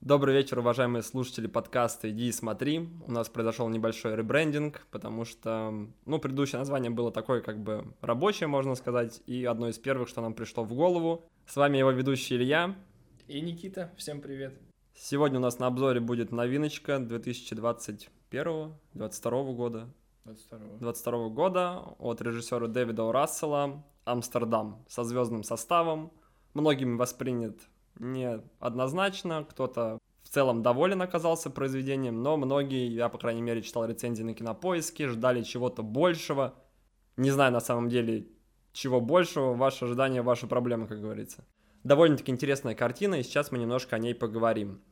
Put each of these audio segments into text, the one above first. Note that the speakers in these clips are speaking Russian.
Добрый вечер, уважаемые слушатели подкаста «Иди и смотри». У нас произошел небольшой ребрендинг, потому что, ну, предыдущее название было такое, как бы, рабочее, можно сказать, и одно из первых, что нам пришло в голову. С вами его ведущий Илья. И Никита. Всем привет. Сегодня у нас на обзоре будет новиночка 2021-2022 года. 22 22 года от режиссера Дэвида О. Рассела «Амстердам» со звездным составом. Многими воспринят неоднозначно, кто-то в целом доволен оказался произведением, но многие, я, по крайней мере, читал рецензии на Кинопоиске, ждали чего-то большего. Не знаю, на самом деле, чего большего, ваши ожидания, ваши проблемы, как говорится. Довольно-таки интересная картина, и сейчас мы немножко о ней поговорим.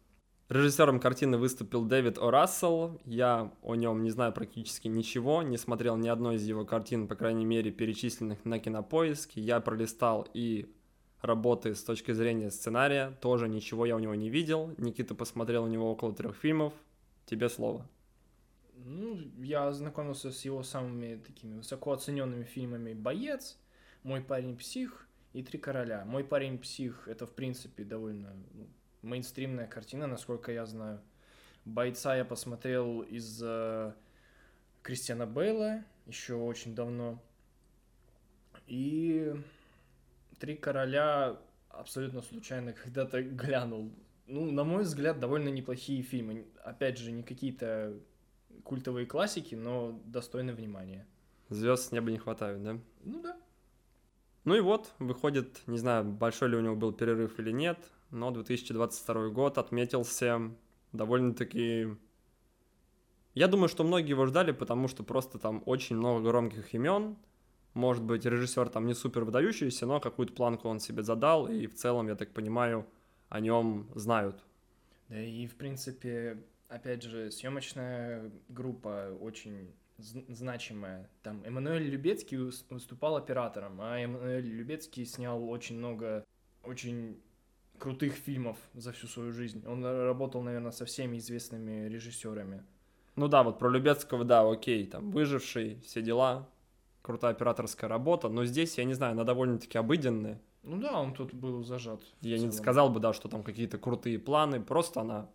Режиссером картины выступил Дэвид О. Рассел. Я о нем не знаю практически ничего, не смотрел ни одной из его картин, по крайней мере, перечисленных на кинопоиске. Я пролистал и работы с точки зрения сценария, тоже ничего я у него не видел. Никита посмотрел у него около трех фильмов. Тебе слово. Ну, я ознакомился с его самыми такими высоко оцененными фильмами «Боец», «Мой парень псих» и «Три короля». «Мой парень псих» — это, в принципе, довольно ну, мейнстримная картина, насколько я знаю. «Бойца» я посмотрел из э, Кристиана Бейла еще очень давно. И «Три короля» абсолютно случайно когда-то глянул. Ну, на мой взгляд, довольно неплохие фильмы. Опять же, не какие-то культовые классики, но достойны внимания. Звезд с неба не хватает, да? Ну да. Ну и вот, выходит, не знаю, большой ли у него был перерыв или нет, но 2022 год отметился довольно-таки... Я думаю, что многие его ждали, потому что просто там очень много громких имен, может быть, режиссер там не супер выдающийся, но какую-то планку он себе задал, и в целом, я так понимаю, о нем знают. Да и, в принципе, опять же, съемочная группа очень значимая. Там Эммануэль Любецкий выступал оператором, а Эммануэль Любецкий снял очень много очень крутых фильмов за всю свою жизнь. Он работал, наверное, со всеми известными режиссерами. Ну да, вот про Любецкого, да, окей, там «Выживший», все дела, крутая операторская работа, но здесь, я не знаю, она довольно-таки обыденная. Ну да, он тут был зажат. Я не сказал бы, да, что там какие-то крутые планы, просто она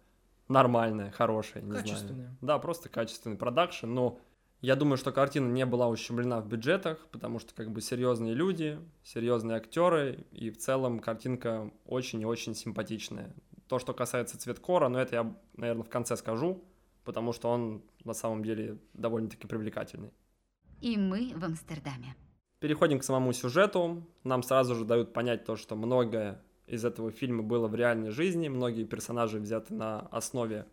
нормальная, хорошая, не Качественная. знаю. Да, просто качественный продакшн, но я думаю, что картина не была ущемлена в бюджетах, потому что как бы серьезные люди, серьезные актеры, и в целом картинка очень и очень симпатичная. То, что касается цветкора, но это я, наверное, в конце скажу, потому что он на самом деле довольно-таки привлекательный. И мы в Амстердаме. Переходим к самому сюжету. Нам сразу же дают понять то, что многое из этого фильма было в реальной жизни. Многие персонажи взяты на основе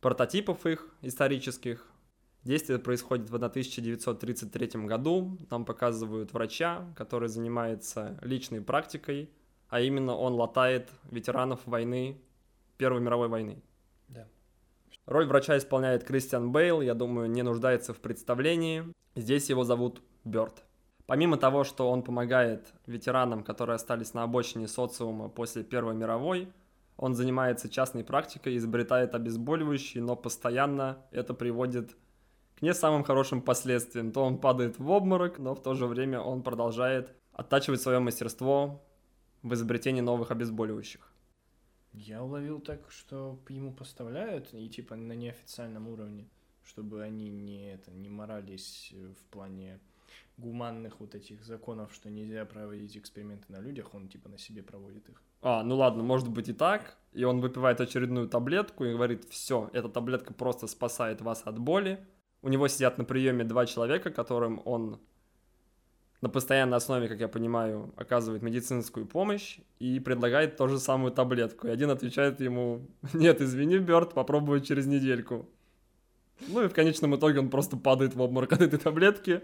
прототипов их исторических. Действие происходит в 1933 году. Нам показывают врача, который занимается личной практикой, а именно он латает ветеранов войны, Первой мировой войны. Роль врача исполняет Кристиан Бейл, я думаю, не нуждается в представлении. Здесь его зовут Бёрд. Помимо того, что он помогает ветеранам, которые остались на обочине социума после Первой мировой, он занимается частной практикой, изобретает обезболивающие, но постоянно это приводит к не самым хорошим последствиям. То он падает в обморок, но в то же время он продолжает оттачивать свое мастерство в изобретении новых обезболивающих. Я уловил так, что ему поставляют, и типа на неофициальном уровне, чтобы они не, это, не морались в плане гуманных вот этих законов, что нельзя проводить эксперименты на людях, он типа на себе проводит их. А, ну ладно, может быть и так. И он выпивает очередную таблетку и говорит, все, эта таблетка просто спасает вас от боли. У него сидят на приеме два человека, которым он на постоянной основе, как я понимаю, оказывает медицинскую помощь и предлагает ту же самую таблетку. И один отвечает ему, нет, извини, Бёрд, попробую через недельку. Ну и в конечном итоге он просто падает в обморок от этой таблетки.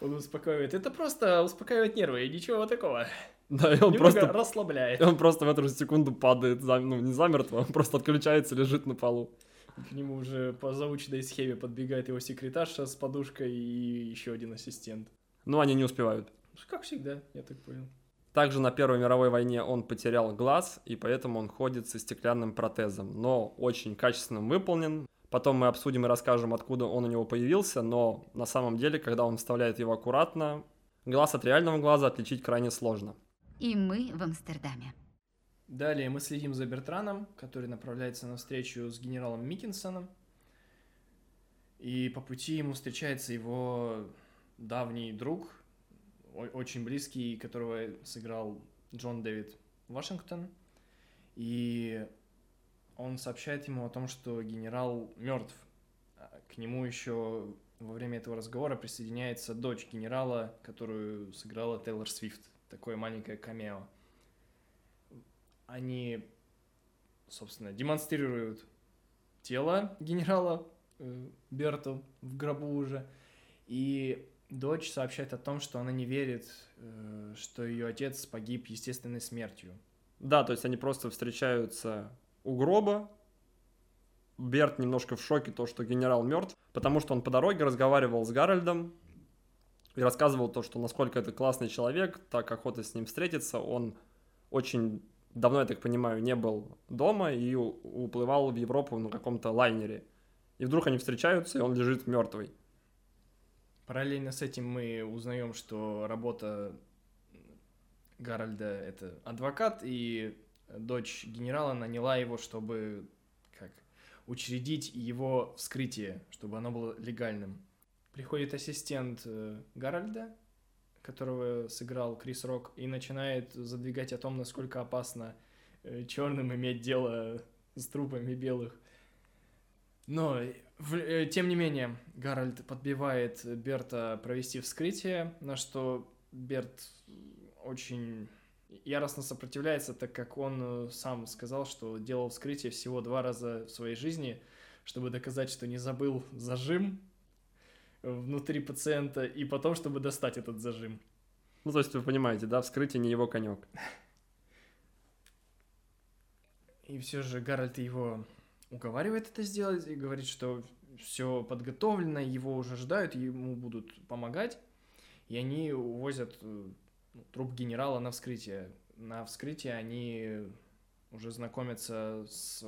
Он успокаивает. Это просто успокаивает нервы, и ничего такого. Да, и он Немного просто, расслабляет. он просто в эту же секунду падает, ну не замертво, он просто отключается, лежит на полу. К нему уже по заученной схеме подбегает его секретарша с подушкой и еще один ассистент. Но они не успевают. Как всегда, я так понял. Также на Первой мировой войне он потерял глаз, и поэтому он ходит со стеклянным протезом, но очень качественно выполнен. Потом мы обсудим и расскажем, откуда он у него появился, но на самом деле, когда он вставляет его аккуратно, глаз от реального глаза отличить крайне сложно. И мы в Амстердаме. Далее мы следим за Бертраном, который направляется на встречу с генералом Миккинсоном. И по пути ему встречается его давний друг, очень близкий, которого сыграл Джон Дэвид Вашингтон. И он сообщает ему о том, что генерал мертв. А к нему еще во время этого разговора присоединяется дочь генерала, которую сыграла Тейлор Свифт. Такое маленькое камео. Они, собственно, демонстрируют тело генерала э, Берту в гробу уже. И дочь сообщает о том, что она не верит, э, что ее отец погиб естественной смертью. Да, то есть они просто встречаются у гроба. Берт немножко в шоке, то, что генерал мертв, потому что он по дороге разговаривал с Гарольдом и рассказывал то, что насколько это классный человек, так охота с ним встретиться. Он очень давно, я так понимаю, не был дома и уплывал в Европу на каком-то лайнере. И вдруг они встречаются, и он лежит мертвый. Параллельно с этим мы узнаем, что работа Гарольда это адвокат, и дочь генерала наняла его, чтобы как учредить его вскрытие, чтобы оно было легальным. Приходит ассистент э, Гарольда, которого сыграл Крис Рок, и начинает задвигать о том, насколько опасно э, черным иметь дело с трупами белых. Но, в, тем не менее, Гарольд подбивает Берта провести вскрытие, на что Берт очень яростно сопротивляется, так как он э, сам сказал, что делал вскрытие всего два раза в своей жизни, чтобы доказать, что не забыл зажим внутри пациента, и потом, чтобы достать этот зажим. Ну, то есть вы понимаете, да, вскрытие не его конек. И все же Гарольд его уговаривает это сделать и говорит, что все подготовлено, его уже ждают, ему будут помогать. И они увозят э, ну, труп генерала на вскрытие. На вскрытие они уже знакомятся с,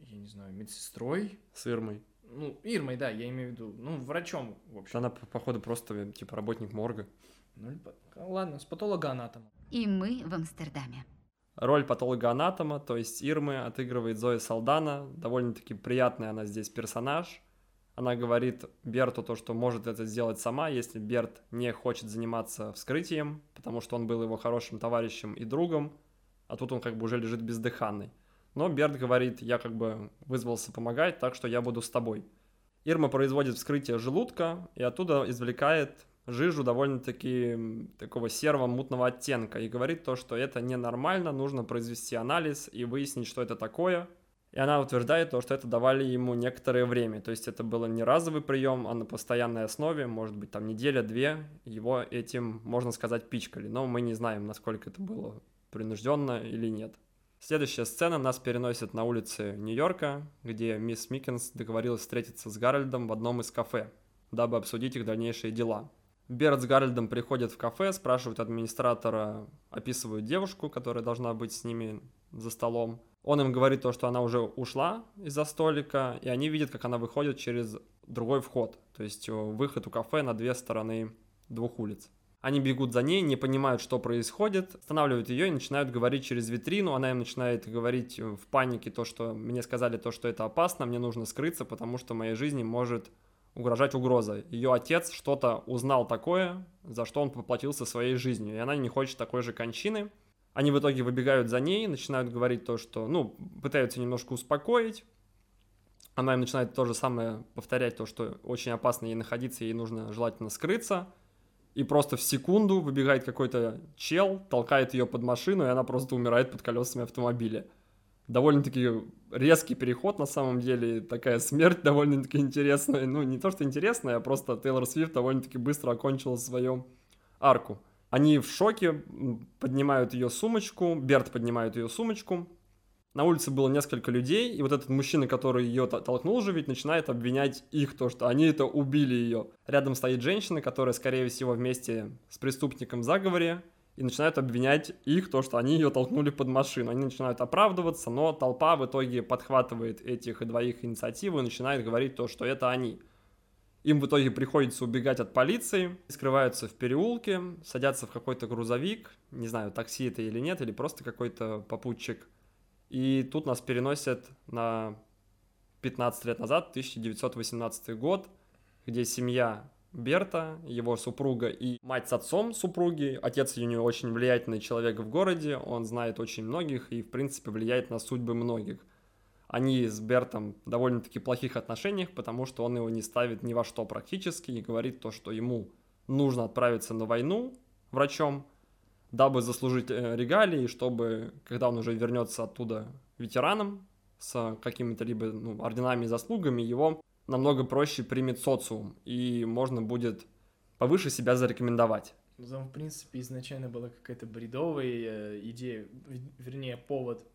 я не знаю, медсестрой. С Ирмой. Ну, Ирмой, да, я имею в виду. Ну, врачом, в общем. Она, походу, просто, типа, работник морга. Ну, ладно, с патологоанатомом. И мы в Амстердаме. Роль патологоанатома, то есть Ирмы, отыгрывает Зоя Салдана. Довольно-таки приятный она здесь персонаж. Она говорит Берту то, что может это сделать сама, если Берт не хочет заниматься вскрытием, потому что он был его хорошим товарищем и другом, а тут он как бы уже лежит бездыханный. Но Берт говорит, я как бы вызвался помогать, так что я буду с тобой. Ирма производит вскрытие желудка и оттуда извлекает жижу довольно-таки такого серого мутного оттенка и говорит то, что это ненормально, нужно произвести анализ и выяснить, что это такое – и она утверждает то, что это давали ему некоторое время. То есть это было не разовый прием, а на постоянной основе, может быть, там неделя-две, его этим, можно сказать, пичкали. Но мы не знаем, насколько это было принужденно или нет. Следующая сцена нас переносит на улице Нью-Йорка, где мисс Миккенс договорилась встретиться с Гарольдом в одном из кафе, дабы обсудить их дальнейшие дела. Берт с Гарольдом приходят в кафе, спрашивают администратора, описывают девушку, которая должна быть с ними за столом. Он им говорит то, что она уже ушла из-за столика, и они видят, как она выходит через другой вход, то есть э, выход у кафе на две стороны двух улиц. Они бегут за ней, не понимают, что происходит, останавливают ее и начинают говорить через витрину. Она им начинает говорить э, в панике то, что мне сказали то, что это опасно, мне нужно скрыться, потому что моей жизни может угрожать угроза. Ее отец что-то узнал такое, за что он поплатился своей жизнью, и она не хочет такой же кончины. Они в итоге выбегают за ней, начинают говорить то, что, ну, пытаются немножко успокоить. Она им начинает то же самое повторять, то, что очень опасно ей находиться, ей нужно желательно скрыться. И просто в секунду выбегает какой-то чел, толкает ее под машину, и она просто умирает под колесами автомобиля. Довольно-таки резкий переход на самом деле, такая смерть довольно-таки интересная. Ну, не то, что интересная, а просто Тейлор Свифт довольно-таки быстро окончила свою арку. Они в шоке, поднимают ее сумочку, Берт поднимает ее сумочку. На улице было несколько людей, и вот этот мужчина, который ее толкнул же, ведь начинает обвинять их, то, что они это убили ее. Рядом стоит женщина, которая, скорее всего, вместе с преступником в заговоре, и начинают обвинять их, то, что они ее толкнули под машину. Они начинают оправдываться, но толпа в итоге подхватывает этих двоих инициативу и начинает говорить то, что это они. Им в итоге приходится убегать от полиции, скрываются в переулке, садятся в какой-то грузовик, не знаю, такси это или нет, или просто какой-то попутчик. И тут нас переносят на 15 лет назад, 1918 год, где семья Берта, его супруга и мать с отцом супруги. Отец у нее очень влиятельный человек в городе, он знает очень многих и, в принципе, влияет на судьбы многих. Они с Бертом в довольно-таки плохих отношениях, потому что он его не ставит ни во что практически и говорит то, что ему нужно отправиться на войну врачом, дабы заслужить э, регалии, чтобы, когда он уже вернется оттуда ветераном с какими-то либо ну, орденами и заслугами, его намного проще примет социум, и можно будет повыше себя зарекомендовать. Там, в принципе, изначально была какая-то бредовая э, идея, вернее, повод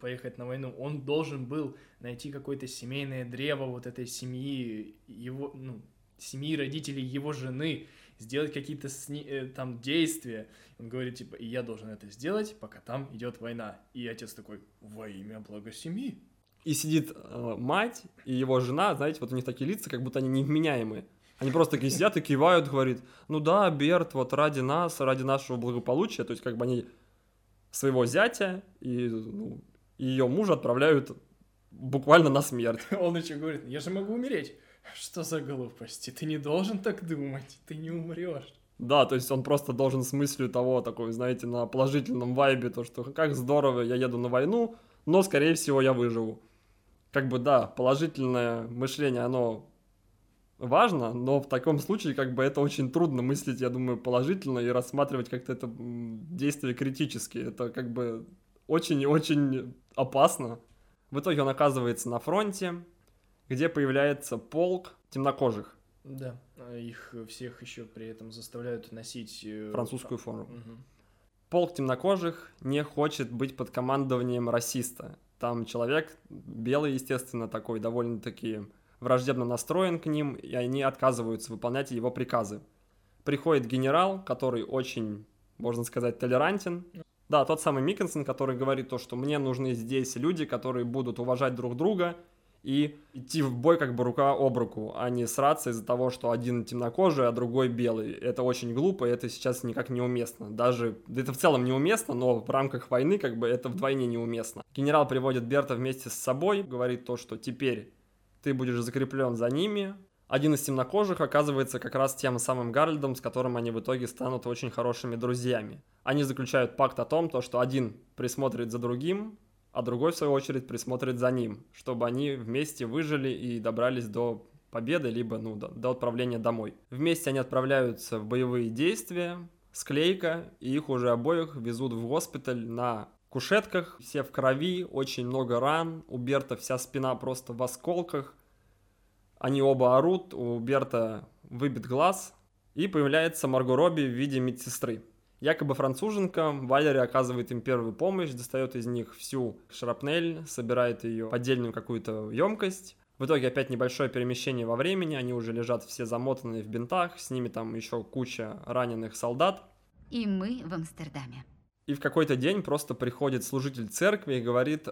поехать на войну. Он должен был найти какое-то семейное древо вот этой семьи, его, ну, семьи родителей его жены, сделать какие-то сни- э, там действия. Он говорит, типа, и я должен это сделать, пока там идет война. И отец такой, во имя блага семьи. И сидит э, мать и его жена, знаете, вот у них такие лица, как будто они невменяемые. Они просто такие сидят и кивают, говорит, ну да, Берт, вот ради нас, ради нашего благополучия, то есть как бы они своего зятя и, ну, ее мужа отправляют буквально на смерть. Он еще говорит, я же могу умереть. Что за глупости? Ты не должен так думать, ты не умрешь. Да, то есть он просто должен с мыслью того, такой, знаете, на положительном вайбе, то, что как здорово, я еду на войну, но, скорее всего, я выживу. Как бы, да, положительное мышление, оно важно, но в таком случае, как бы, это очень трудно мыслить, я думаю, положительно и рассматривать как-то это действие критически. Это, как бы, очень и очень опасно. В итоге он оказывается на фронте, где появляется полк темнокожих. Да, а их всех еще при этом заставляют носить... Э, Французскую форму. Угу. Полк темнокожих не хочет быть под командованием расиста. Там человек белый, естественно, такой довольно-таки враждебно настроен к ним, и они отказываются выполнять его приказы. Приходит генерал, который очень, можно сказать, толерантен, да, тот самый Миккенсон, который говорит то, что мне нужны здесь люди, которые будут уважать друг друга и идти в бой как бы рука об руку, а не сраться из-за того, что один темнокожий, а другой белый. Это очень глупо, и это сейчас никак неуместно. Даже, да это в целом неуместно, но в рамках войны как бы это вдвойне неуместно. Генерал приводит Берта вместе с собой, говорит то, что теперь ты будешь закреплен за ними, один из темнокожих оказывается как раз тем самым Гарольдом, с которым они в итоге станут очень хорошими друзьями. Они заключают пакт о том, то, что один присмотрит за другим, а другой, в свою очередь, присмотрит за ним, чтобы они вместе выжили и добрались до победы, либо ну, до, до отправления домой. Вместе они отправляются в боевые действия, склейка, и их уже обоих везут в госпиталь на кушетках, все в крови, очень много ран, у Берта вся спина просто в осколках – они оба орут, у Берта выбит глаз, и появляется Марго Робби в виде медсестры. Якобы француженка, Валери оказывает им первую помощь, достает из них всю шрапнель, собирает ее в отдельную какую-то емкость. В итоге опять небольшое перемещение во времени, они уже лежат все замотанные в бинтах, с ними там еще куча раненых солдат. И мы в Амстердаме. И в какой-то день просто приходит служитель церкви и говорит,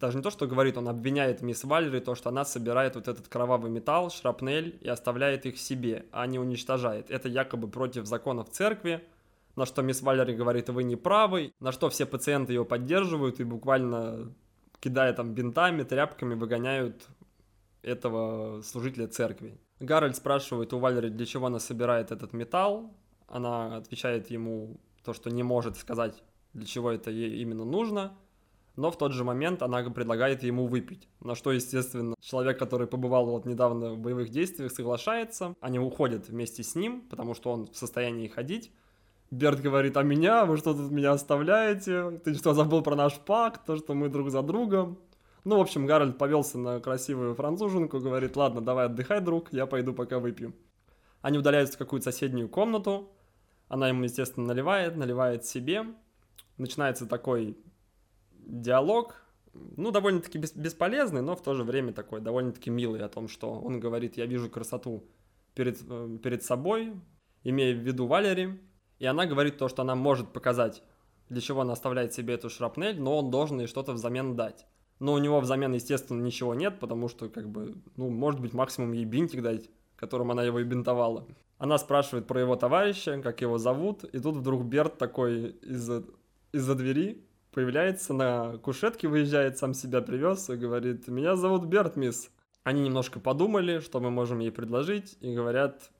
даже не то, что говорит, он обвиняет мисс Валери, то, что она собирает вот этот кровавый металл, шрапнель и оставляет их себе, а не уничтожает. Это якобы против законов церкви, на что мисс Валери говорит, вы не правы, на что все пациенты ее поддерживают и буквально кидая там бинтами, тряпками, выгоняют этого служителя церкви. Гарольд спрашивает у Валери, для чего она собирает этот металл. Она отвечает ему то, что не может сказать, для чего это ей именно нужно – но в тот же момент она предлагает ему выпить. На что, естественно, человек, который побывал вот недавно в боевых действиях, соглашается. Они уходят вместе с ним, потому что он в состоянии ходить. Берт говорит, а меня? Вы что тут меня оставляете? Ты что, забыл про наш пакт? То, что мы друг за другом? Ну, в общем, Гарольд повелся на красивую француженку, говорит, ладно, давай отдыхай, друг, я пойду пока выпью. Они удаляются в какую-то соседнюю комнату, она ему, естественно, наливает, наливает себе. Начинается такой диалог, ну, довольно-таки бес- бесполезный, но в то же время такой довольно-таки милый о том, что он говорит, я вижу красоту перед, э, перед собой, имея в виду Валери, и она говорит то, что она может показать, для чего она оставляет себе эту шрапнель, но он должен ей что-то взамен дать. Но у него взамен, естественно, ничего нет, потому что, как бы, ну, может быть, максимум ей бинтик дать, которым она его и бинтовала. Она спрашивает про его товарища, как его зовут, и тут вдруг Берт такой из-за из двери появляется на кушетке, выезжает, сам себя привез и говорит, меня зовут Берт, мисс. Они немножко подумали, что мы можем ей предложить, и говорят,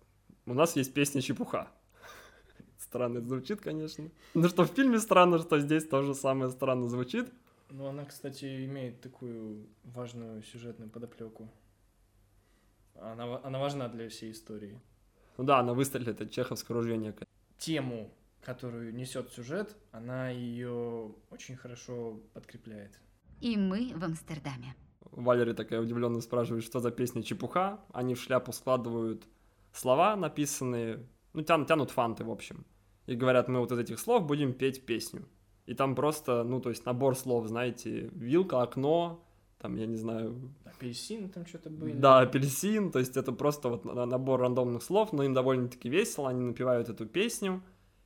у нас есть песня «Чепуха». Странно звучит, конечно. Ну что в фильме странно, что здесь тоже самое странно звучит. Ну, она, кстати, имеет такую важную сюжетную подоплеку. Она, она важна для всей истории. Ну да, она выстрелит, это чеховское ружье некое. Тему которую несет сюжет, она ее очень хорошо подкрепляет. И мы в Амстердаме. Валерия такая удивленно спрашивает, что за песня чепуха. Они в шляпу складывают слова, написанные, ну, тянут, тянут фанты, в общем. И говорят, мы вот из этих слов будем петь песню. И там просто, ну, то есть набор слов, знаете, вилка, окно, там, я не знаю... Апельсин там что-то были. Да, апельсин, то есть это просто вот набор рандомных слов, но им довольно-таки весело, они напевают эту песню,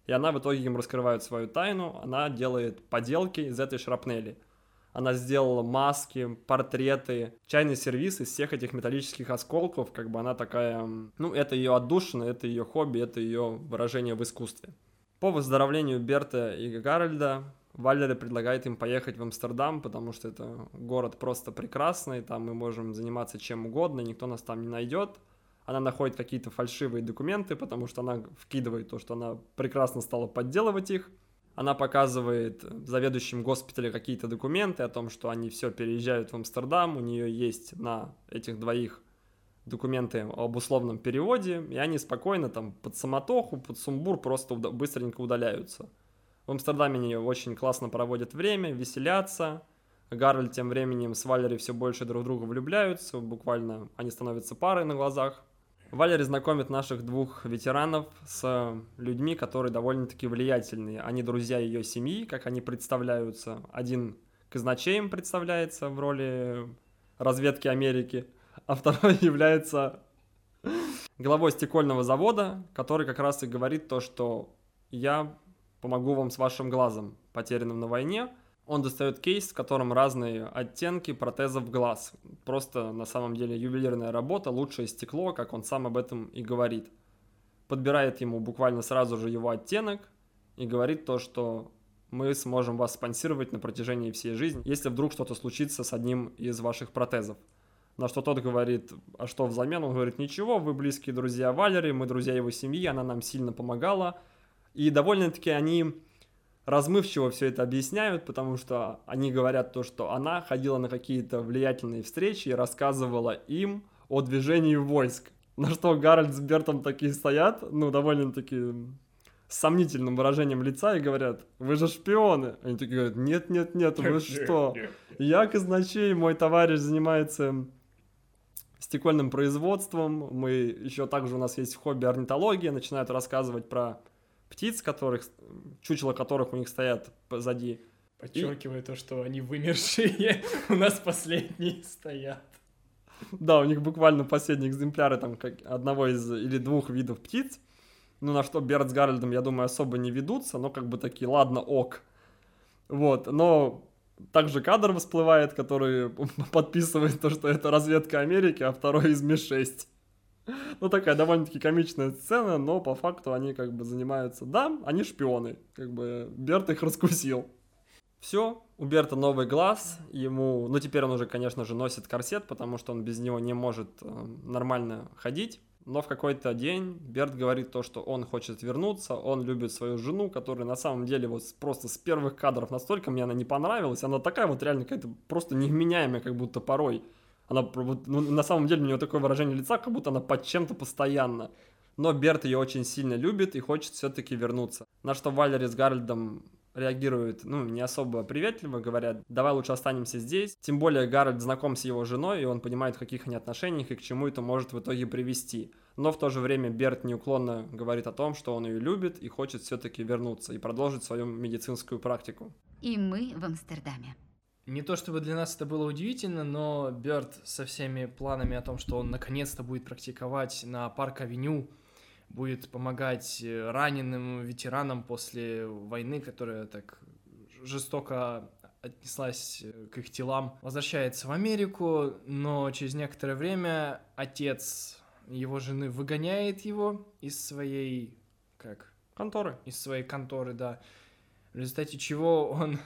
и она в итоге им раскрывает свою тайну, она делает поделки из этой шрапнели. Она сделала маски, портреты, чайный сервис из всех этих металлических осколков, как бы она такая, ну, это ее отдушина, это ее хобби, это ее выражение в искусстве. По выздоровлению Берта и Гарольда Валери предлагает им поехать в Амстердам, потому что это город просто прекрасный, там мы можем заниматься чем угодно, никто нас там не найдет она находит какие-то фальшивые документы, потому что она вкидывает то, что она прекрасно стала подделывать их. Она показывает заведующим госпиталя какие-то документы о том, что они все переезжают в Амстердам, у нее есть на этих двоих документы об условном переводе, и они спокойно там под самотоху, под сумбур просто уда- быстренько удаляются. В Амстердаме они очень классно проводят время, веселятся. Гарольд тем временем с Валери все больше друг друга влюбляются, буквально они становятся парой на глазах. Валерий знакомит наших двух ветеранов с людьми, которые довольно-таки влиятельные. Они друзья ее семьи, как они представляются. Один казначеем представляется в роли разведки Америки, а второй является главой стекольного завода, который как раз и говорит то, что я помогу вам с вашим глазом, потерянным на войне, он достает кейс, в котором разные оттенки протезов глаз. Просто на самом деле ювелирная работа, лучшее стекло, как он сам об этом и говорит. Подбирает ему буквально сразу же его оттенок и говорит то, что мы сможем вас спонсировать на протяжении всей жизни, если вдруг что-то случится с одним из ваших протезов. На что тот говорит, а что взамен? Он говорит, ничего, вы близкие друзья Валери, мы друзья его семьи, она нам сильно помогала. И довольно-таки они размывчиво все это объясняют, потому что они говорят то, что она ходила на какие-то влиятельные встречи и рассказывала им о движении войск. На что Гарольд с Бертом такие стоят, ну, довольно-таки с сомнительным выражением лица и говорят, вы же шпионы. Они такие говорят, нет, нет, нет, вы что? Я казначей, мой товарищ занимается стекольным производством, мы еще также у нас есть хобби орнитология, начинают рассказывать про птиц, которых, чучело которых у них стоят позади. Подчеркивая и... то, что они вымершие, у нас последние стоят. Да, у них буквально последние экземпляры там как одного из или двух видов птиц. Ну, на что Берт с Гарольдом, я думаю, особо не ведутся, но как бы такие, ладно, ок. Вот, но также кадр всплывает, который подписывает то, что это разведка Америки, а второй из Ми-6. Ну, такая довольно-таки комичная сцена, но по факту они как бы занимаются... Да, они шпионы. Как бы Берт их раскусил. Все, у Берта новый глаз, ему, ну теперь он уже, конечно же, носит корсет, потому что он без него не может э, нормально ходить. Но в какой-то день Берт говорит то, что он хочет вернуться, он любит свою жену, которая на самом деле вот просто с первых кадров настолько мне она не понравилась, она такая вот реально какая-то просто невменяемая, как будто порой. Она, ну, на самом деле у нее такое выражение лица, как будто она под чем-то постоянно. Но Берт ее очень сильно любит и хочет все-таки вернуться. На что Валери с Гарольдом реагируют, ну, не особо приветливо, говорят, давай лучше останемся здесь. Тем более Гарольд знаком с его женой, и он понимает, в каких они отношениях и к чему это может в итоге привести. Но в то же время Берт неуклонно говорит о том, что он ее любит и хочет все-таки вернуться и продолжить свою медицинскую практику. И мы в Амстердаме. Не то чтобы для нас это было удивительно, но Бёрд со всеми планами о том, что он наконец-то будет практиковать на парк-авеню, будет помогать э, раненым ветеранам после войны, которая так жестоко отнеслась э, к их телам, возвращается в Америку, но через некоторое время отец его жены выгоняет его из своей, как, Конторы. из своей конторы, да. В результате чего он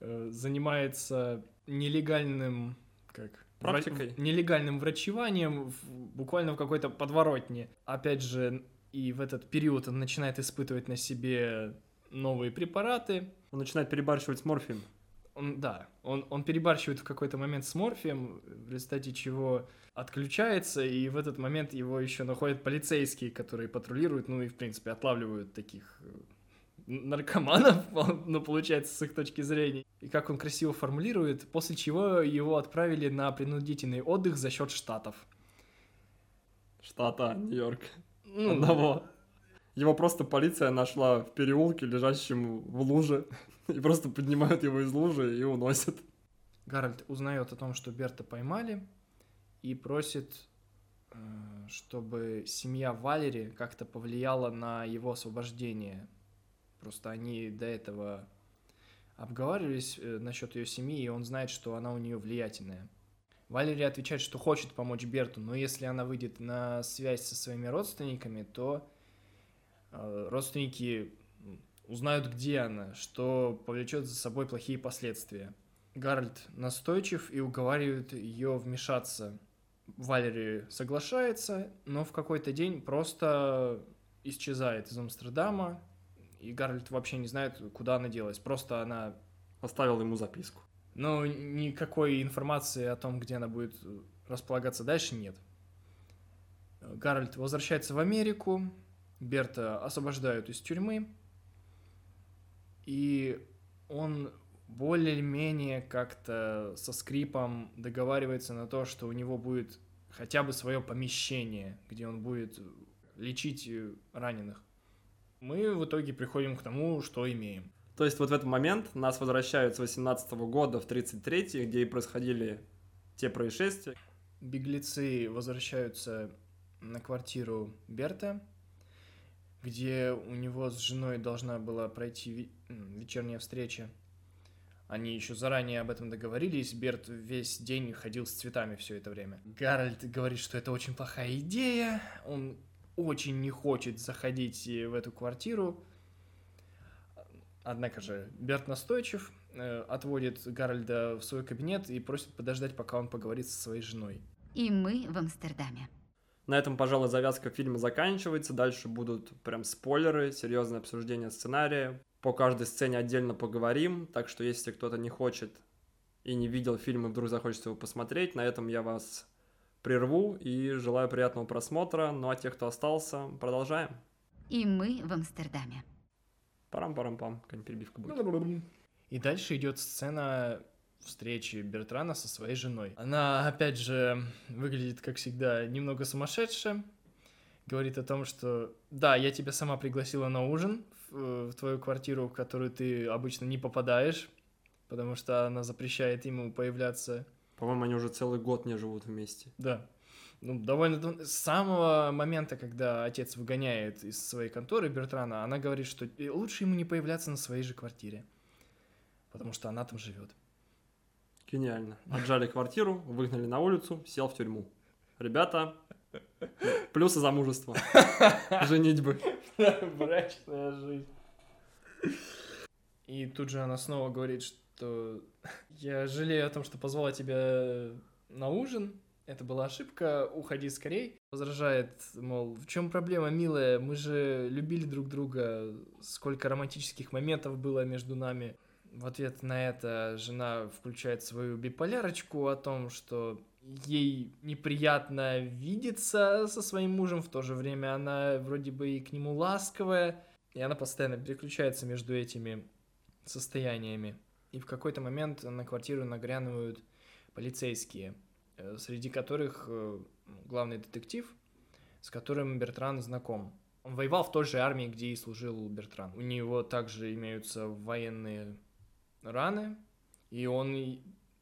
э, занимается нелегальным, как, Практикой. нелегальным врачеванием в- буквально в какой-то подворотне. Опять же, и в этот период он начинает испытывать на себе новые препараты. Он начинает перебарщивать с морфием. Он, да, он, он перебарщивает в какой-то момент с морфием, в результате чего отключается, и в этот момент его еще находят полицейские, которые патрулируют, ну и, в принципе, отлавливают таких э, наркоманов, ну, получается, с их точки зрения. И как он красиво формулирует, после чего его отправили на принудительный отдых за счет штатов. Штата Нью-Йорк. Ну, Одного. Его просто полиция нашла в переулке, лежащем в луже. И просто поднимают его из лужи и уносят. Гарольд узнает о том, что Берта поймали, и просит, э, чтобы семья Валери как-то повлияла на его освобождение. Просто они до этого обговаривались э, насчет ее семьи, и он знает, что она у нее влиятельная. Валерия отвечает, что хочет помочь Берту, но если она выйдет на связь со своими родственниками, то э, родственники узнают, где она, что повлечет за собой плохие последствия. Гарольд настойчив и уговаривает ее вмешаться. Валерия соглашается, но в какой-то день просто исчезает из Амстердама, и Гарольд вообще не знает, куда она делась. Просто она оставила ему записку. но никакой информации о том, где она будет располагаться дальше, нет. Гарольд возвращается в Америку, Берта освобождают из тюрьмы, и он более-менее как-то со скрипом договаривается на то, что у него будет хотя бы свое помещение, где он будет лечить раненых. Мы в итоге приходим к тому, что имеем. То есть вот в этот момент нас возвращают с 18 года в 33 где и происходили те происшествия. Беглецы возвращаются на квартиру Берта, где у него с женой должна была пройти вечерняя встреча. Они еще заранее об этом договорились. Берт весь день ходил с цветами все это время. Гарольд говорит, что это очень плохая идея. Он очень не хочет заходить э, в эту квартиру. Однако же Берт настойчив, э, отводит Гарольда в свой кабинет и просит подождать, пока он поговорит со своей женой. И мы в Амстердаме. На этом, пожалуй, завязка фильма заканчивается. Дальше будут прям спойлеры, серьезное обсуждение сценария. По каждой сцене отдельно поговорим. Так что если кто-то не хочет и не видел фильм и вдруг захочет его посмотреть, на этом я вас прерву и желаю приятного просмотра. Ну а тех, кто остался, продолжаем. И мы в Амстердаме. Парам-парам-пам. Какая-нибудь перебивка будет. И дальше идет сцена встречи Бертрана со своей женой. Она, опять же, выглядит, как всегда, немного сумасшедше. Говорит о том, что да, я тебя сама пригласила на ужин в, в твою квартиру, в которую ты обычно не попадаешь, потому что она запрещает ему появляться. По-моему, они уже целый год не живут вместе. Да. Ну, довольно С самого момента, когда отец выгоняет из своей конторы Бертрана, она говорит, что э, лучше ему не появляться на своей же квартире, потому что она там живет. Гениально. Отжали квартиру, выгнали на улицу, сел в тюрьму. Ребята, плюсы замужества. Женитьбы. Брачная жизнь. И тут же она снова говорит, что я жалею о том, что позвала тебя на ужин. Это была ошибка, уходи скорей. Возражает, мол, в чем проблема, милая? Мы же любили друг друга, сколько романтических моментов было между нами. В ответ на это жена включает свою биполярочку о том, что ей неприятно видеться со своим мужем, в то же время она вроде бы и к нему ласковая, и она постоянно переключается между этими состояниями. И в какой-то момент на квартиру нагрянывают полицейские, э, среди которых э, главный детектив, с которым Бертран знаком. Он воевал в той же армии, где и служил Бертран. У него также имеются военные раны, и он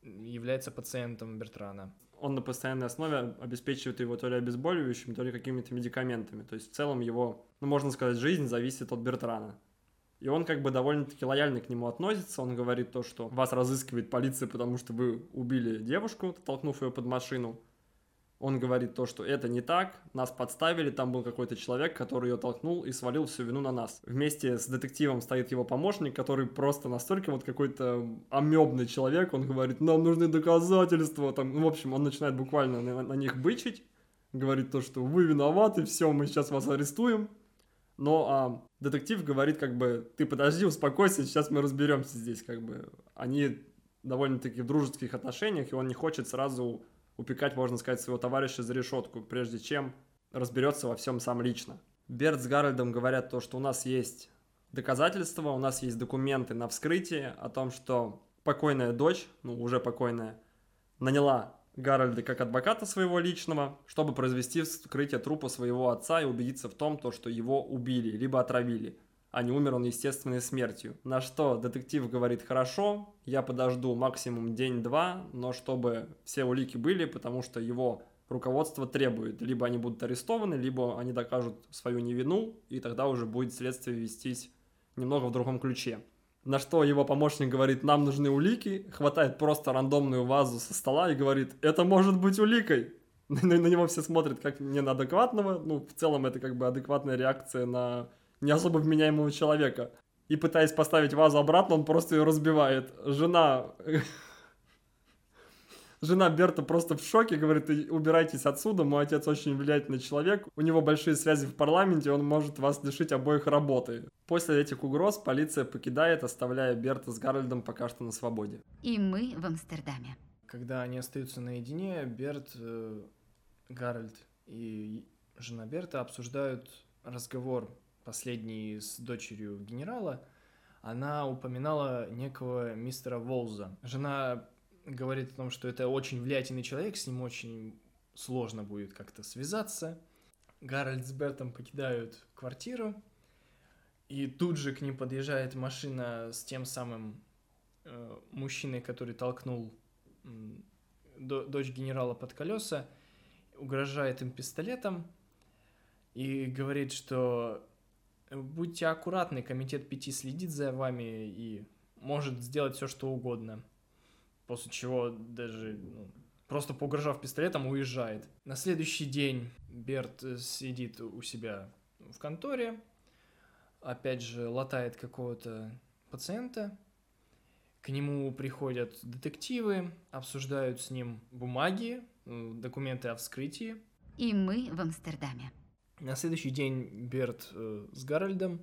является пациентом Бертрана. Он на постоянной основе обеспечивает его то ли обезболивающими, то ли какими-то медикаментами. То есть в целом его, ну можно сказать, жизнь зависит от Бертрана. И он как бы довольно-таки лояльно к нему относится. Он говорит то, что вас разыскивает полиция, потому что вы убили девушку, толкнув ее под машину. Он говорит то, что это не так, нас подставили, там был какой-то человек, который ее толкнул и свалил всю вину на нас. Вместе с детективом стоит его помощник, который просто настолько вот какой-то амебный человек, он говорит, нам нужны доказательства, там, ну, в общем, он начинает буквально на, на них бычить, говорит то, что вы виноваты, все, мы сейчас вас арестуем. Но а, детектив говорит, как бы, ты подожди, успокойся, сейчас мы разберемся здесь, как бы. Они довольно-таки в дружеских отношениях, и он не хочет сразу упекать, можно сказать, своего товарища за решетку, прежде чем разберется во всем сам лично. Берт с Гарольдом говорят то, что у нас есть доказательства, у нас есть документы на вскрытие о том, что покойная дочь, ну уже покойная, наняла Гарольда как адвоката своего личного, чтобы произвести вскрытие трупа своего отца и убедиться в том, то, что его убили, либо отравили, а не умер он естественной смертью. На что детектив говорит, хорошо, я подожду максимум день-два, но чтобы все улики были, потому что его руководство требует. Либо они будут арестованы, либо они докажут свою невину, и тогда уже будет следствие вестись немного в другом ключе. На что его помощник говорит, нам нужны улики, хватает просто рандомную вазу со стола и говорит, это может быть уликой. На, него все смотрят как не на адекватного, ну, в целом это как бы адекватная реакция на не особо вменяемого человека. И пытаясь поставить вазу обратно, он просто ее разбивает. Жена Жена Берта просто в шоке, говорит, убирайтесь отсюда, мой отец очень влиятельный человек, у него большие связи в парламенте, он может вас лишить обоих работы. После этих угроз полиция покидает, оставляя Берта с Гарольдом пока что на свободе. И мы в Амстердаме. Когда они остаются наедине, Берт, э, Гарольд и жена Берта обсуждают разговор последний с дочерью генерала. Она упоминала некого мистера Волза. Жена говорит о том, что это очень влиятельный человек, с ним очень сложно будет как-то связаться. Гарольд с Бертом покидают квартиру, и тут же к ним подъезжает машина с тем самым э, мужчиной, который толкнул э, дочь генерала под колеса, угрожает им пистолетом и говорит, что будьте аккуратны, комитет пяти следит за вами и может сделать все, что угодно после чего даже ну, просто поугрожав пистолетом, уезжает. На следующий день Берт э, сидит у себя в конторе, опять же латает какого-то пациента, к нему приходят детективы, обсуждают с ним бумаги, э, документы о вскрытии. И мы в Амстердаме. На следующий день Берт э, с Гарольдом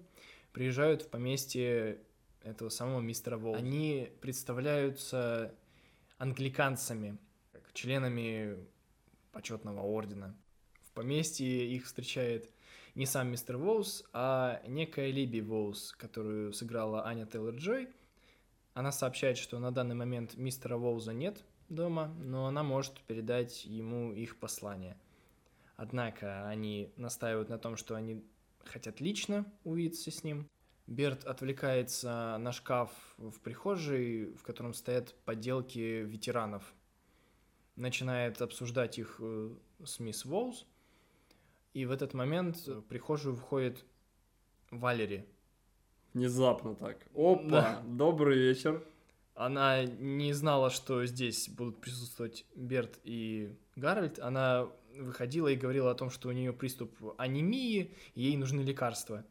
приезжают в поместье этого самого мистера Волл. Они представляются англиканцами, членами почетного ордена. В поместье их встречает не сам мистер Воус, а некая Либи Воус, которую сыграла Аня Тейлор-Джой. Она сообщает, что на данный момент мистера Воуза нет дома, но она может передать ему их послание. Однако они настаивают на том, что они хотят лично увидеться с ним. Берт отвлекается на шкаф в прихожей, в котором стоят подделки ветеранов. Начинает обсуждать их э, с мисс Волс. И в этот момент в прихожую входит Валери. Внезапно так. Опа, да. добрый вечер. Она не знала, что здесь будут присутствовать Берт и Гарольд. Она выходила и говорила о том, что у нее приступ анемии, и ей нужны лекарства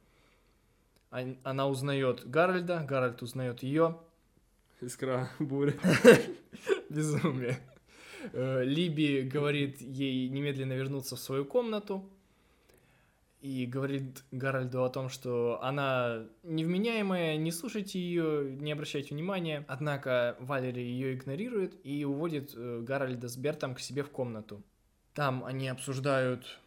она узнает Гарольда, Гарольд узнает ее. Искра буря. Безумие. Э, Либи говорит ей немедленно вернуться в свою комнату и говорит Гарольду о том, что она невменяемая, не слушайте ее, не обращайте внимания. Однако Валери ее игнорирует и уводит э, Гарольда с Бертом к себе в комнату. Там они обсуждают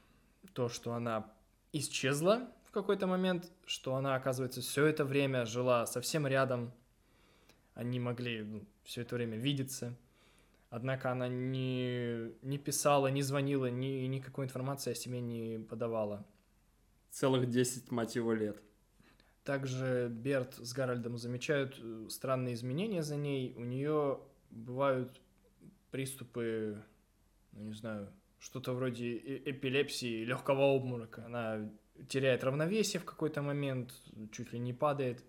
то, что она исчезла какой-то момент, что она, оказывается, все это время жила совсем рядом. Они могли ну, все это время видеться. Однако она не, не писала, не звонила, ни, никакой информации о себе не подавала. Целых 10, мать его, лет. Также Берт с Гарольдом замечают э, странные изменения за ней. У нее бывают приступы, ну не знаю, что-то вроде э, эпилепсии, легкого обморока. Она теряет равновесие в какой-то момент, чуть ли не падает.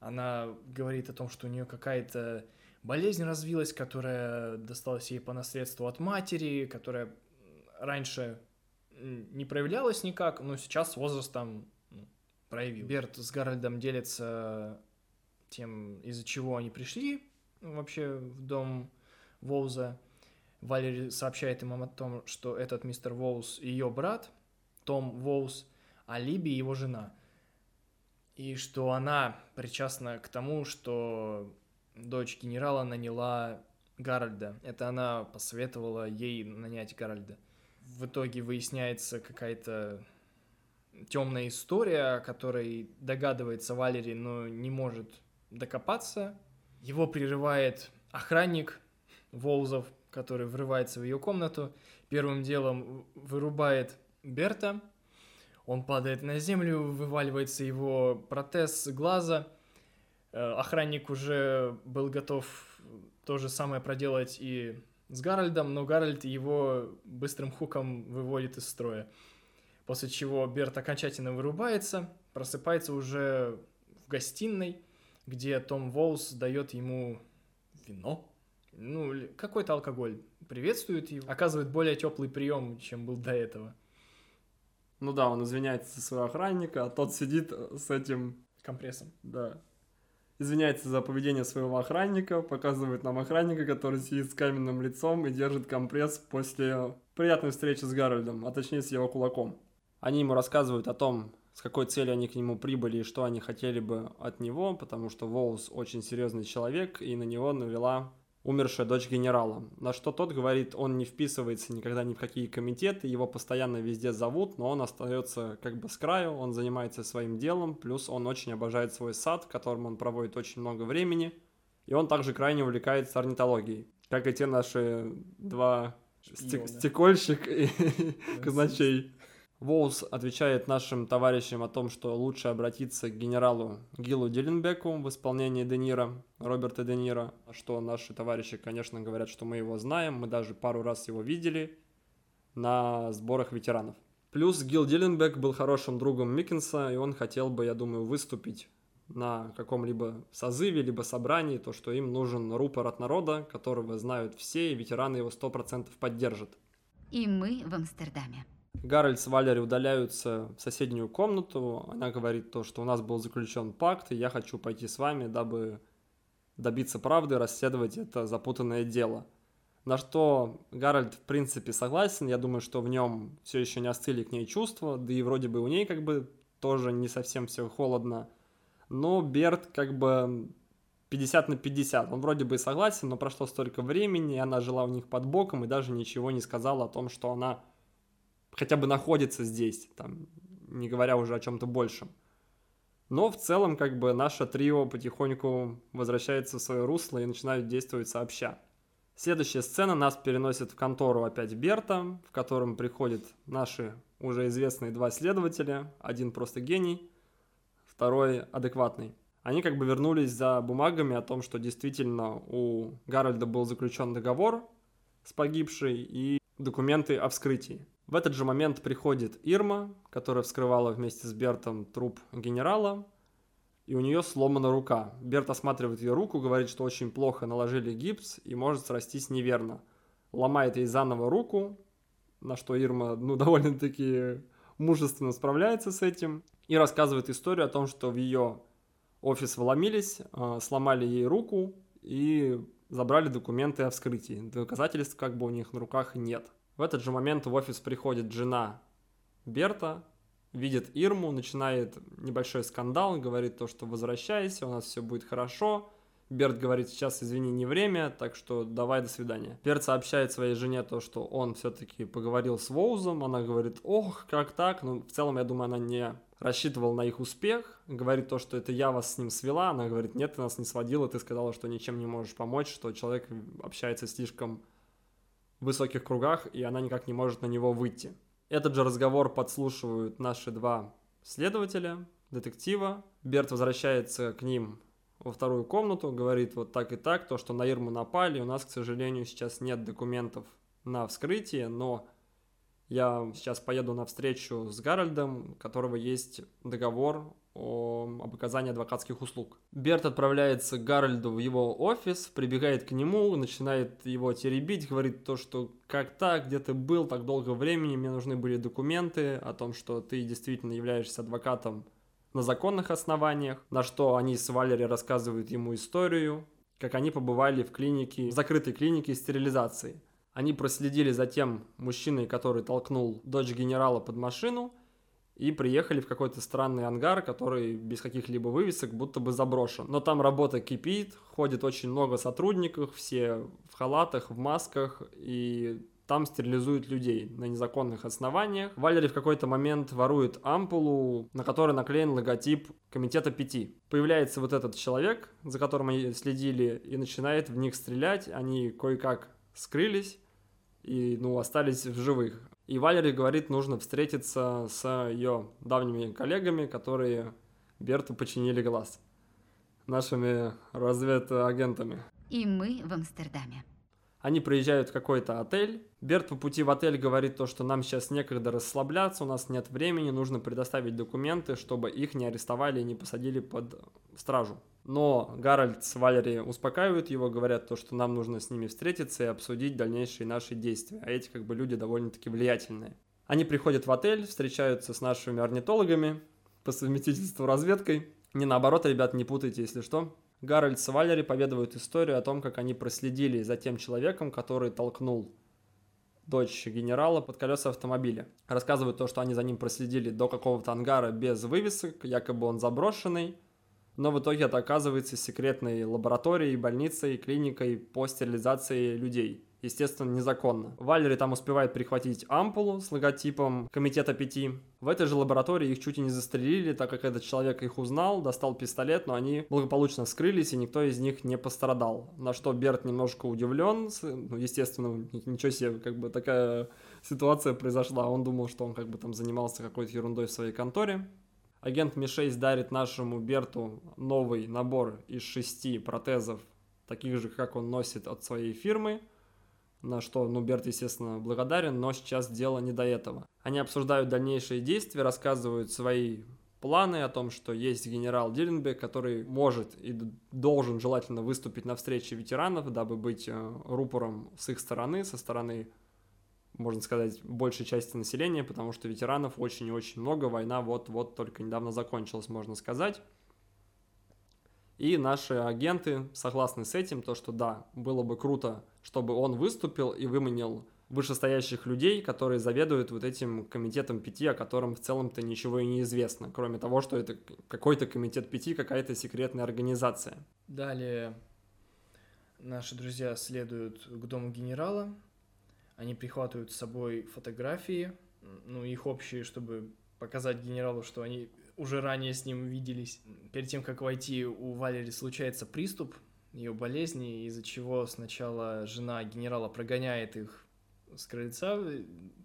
Она говорит о том, что у нее какая-то болезнь развилась, которая досталась ей по наследству от матери, которая раньше не проявлялось никак, но сейчас возраст там ну, проявил. Берт с Гарольдом делятся тем, из-за чего они пришли вообще в дом Воуза. Валери сообщает им о том, что этот мистер Воуз ее брат, Том Воуз, а Либи его жена. И что она причастна к тому, что дочь генерала наняла Гарольда. Это она посоветовала ей нанять Гарольда. В итоге выясняется какая-то темная история, о которой догадывается Валерий, но не может докопаться. Его прерывает охранник Волзов, который врывается в ее комнату. Первым делом вырубает Берта. Он падает на землю, вываливается его протез глаза. Э, охранник уже был готов то же самое проделать и с Гарольдом, но Гарольд его быстрым хуком выводит из строя. После чего Берт окончательно вырубается, просыпается уже в гостиной, где Том Волс дает ему вино, ну, какой-то алкоголь, приветствует его, оказывает более теплый прием, чем был до этого. Ну да, он извиняется за своего охранника, а тот сидит с этим... Компрессом. Да. Извиняется за поведение своего охранника, показывает нам охранника, который сидит с каменным лицом и держит компресс после приятной встречи с Гарольдом, а точнее с его кулаком. Они ему рассказывают о том, с какой целью они к нему прибыли и что они хотели бы от него, потому что Воус очень серьезный человек, и на него навела умершая дочь генерала. На что тот говорит, он не вписывается никогда ни в какие комитеты, его постоянно везде зовут, но он остается как бы с краю, он занимается своим делом, плюс он очень обожает свой сад, в котором он проводит очень много времени, и он также крайне увлекается орнитологией, как и те наши два стек- стекольщик и казначей. Воус отвечает нашим товарищам о том, что лучше обратиться к генералу Гилу Дилленбеку в исполнении Де Ниро, Роберта Де Ниро, что наши товарищи, конечно, говорят, что мы его знаем, мы даже пару раз его видели на сборах ветеранов. Плюс Гил Дилленбек был хорошим другом Миккенса, и он хотел бы, я думаю, выступить на каком-либо созыве, либо собрании, то, что им нужен рупор от народа, которого знают все, и ветераны его 100% поддержат. И мы в Амстердаме. Гарольд с Валери удаляются в соседнюю комнату. Она говорит то, что у нас был заключен пакт, и я хочу пойти с вами, дабы добиться правды, расследовать это запутанное дело. На что Гарольд, в принципе, согласен. Я думаю, что в нем все еще не остыли к ней чувства, да и вроде бы у ней как бы тоже не совсем все холодно. Но Берт как бы 50 на 50. Он вроде бы согласен, но прошло столько времени, и она жила у них под боком и даже ничего не сказала о том, что она хотя бы находится здесь, там, не говоря уже о чем-то большем. Но в целом, как бы, наше трио потихоньку возвращается в свое русло и начинают действовать сообща. Следующая сцена нас переносит в контору опять Берта, в котором приходят наши уже известные два следователя. Один просто гений, второй адекватный. Они как бы вернулись за бумагами о том, что действительно у Гарольда был заключен договор с погибшей и документы о вскрытии. В этот же момент приходит Ирма, которая вскрывала вместе с Бертом труп генерала, и у нее сломана рука. Берт осматривает ее руку, говорит, что очень плохо наложили гипс и может срастись неверно. Ломает ей заново руку, на что Ирма, ну, довольно-таки мужественно справляется с этим, и рассказывает историю о том, что в ее офис вломились, а, сломали ей руку и забрали документы о вскрытии. Доказательств как бы у них на руках нет. В этот же момент в офис приходит жена Берта, видит Ирму, начинает небольшой скандал, говорит то, что возвращайся, у нас все будет хорошо. Берт говорит, сейчас, извини, не время, так что давай, до свидания. Берт сообщает своей жене то, что он все-таки поговорил с Воузом, она говорит, ох, как так, ну, в целом, я думаю, она не рассчитывала на их успех, говорит то, что это я вас с ним свела, она говорит, нет, ты нас не сводила, ты сказала, что ничем не можешь помочь, что человек общается слишком в высоких кругах, и она никак не может на него выйти. Этот же разговор подслушивают наши два следователя, детектива. Берт возвращается к ним во вторую комнату, говорит вот так и так, то, что на Ирму напали, у нас, к сожалению, сейчас нет документов на вскрытие, но я сейчас поеду на встречу с Гарольдом, у которого есть договор о, об оказании адвокатских услуг. Берт отправляется к Гарольду в его офис, прибегает к нему, начинает его теребить, говорит то, что как так, где ты был так долго времени, мне нужны были документы о том, что ты действительно являешься адвокатом на законных основаниях, на что они с Валери рассказывают ему историю, как они побывали в клинике, в закрытой клинике стерилизации. Они проследили за тем мужчиной, который толкнул дочь генерала под машину, и приехали в какой-то странный ангар, который без каких-либо вывесок будто бы заброшен. Но там работа кипит, ходит очень много сотрудников, все в халатах, в масках, и там стерилизуют людей на незаконных основаниях. Валери в какой-то момент ворует ампулу, на которой наклеен логотип Комитета Пяти. Появляется вот этот человек, за которым они следили, и начинает в них стрелять. Они кое-как скрылись и, ну, остались в живых. И Валери говорит, нужно встретиться с ее давними коллегами, которые Берту починили глаз. Нашими разведагентами. И мы в Амстердаме. Они приезжают в какой-то отель. Берт по пути в отель говорит то, что нам сейчас некогда расслабляться, у нас нет времени, нужно предоставить документы, чтобы их не арестовали и не посадили под стражу. Но Гарольд с Валери успокаивают его, говорят то, что нам нужно с ними встретиться и обсудить дальнейшие наши действия. А эти как бы люди довольно-таки влиятельные. Они приходят в отель, встречаются с нашими орнитологами по совместительству разведкой. Не наоборот, ребят, не путайте, если что. Гарольд с Валери поведывают историю о том, как они проследили за тем человеком, который толкнул дочь генерала под колеса автомобиля. Рассказывают то, что они за ним проследили до какого-то ангара без вывесок, якобы он заброшенный, но в итоге это оказывается секретной лабораторией, больницей, клиникой по стерилизации людей. Естественно, незаконно. Валери там успевает прихватить ампулу с логотипом Комитета Пяти. В этой же лаборатории их чуть и не застрелили, так как этот человек их узнал, достал пистолет, но они благополучно скрылись, и никто из них не пострадал. На что Берт немножко удивлен, ну, естественно, ничего себе, как бы такая ситуация произошла. Он думал, что он как бы там занимался какой-то ерундой в своей конторе. Агент Ми-6 дарит нашему Берту новый набор из шести протезов, таких же, как он носит от своей фирмы, на что, ну, Берт, естественно, благодарен, но сейчас дело не до этого. Они обсуждают дальнейшие действия, рассказывают свои планы о том, что есть генерал Дилленбек, который может и должен желательно выступить на встрече ветеранов, дабы быть э, рупором с их стороны, со стороны можно сказать, большей части населения, потому что ветеранов очень и очень много, война вот-вот только недавно закончилась, можно сказать. И наши агенты согласны с этим, то что да, было бы круто, чтобы он выступил и выманил вышестоящих людей, которые заведуют вот этим комитетом пяти, о котором в целом-то ничего и не известно, кроме того, что это какой-то комитет пяти, какая-то секретная организация. Далее наши друзья следуют к дому генерала, они прихватывают с собой фотографии, ну, их общие, чтобы показать генералу, что они уже ранее с ним виделись. Перед тем, как войти, у Валери случается приступ ее болезни, из-за чего сначала жена генерала прогоняет их с крыльца,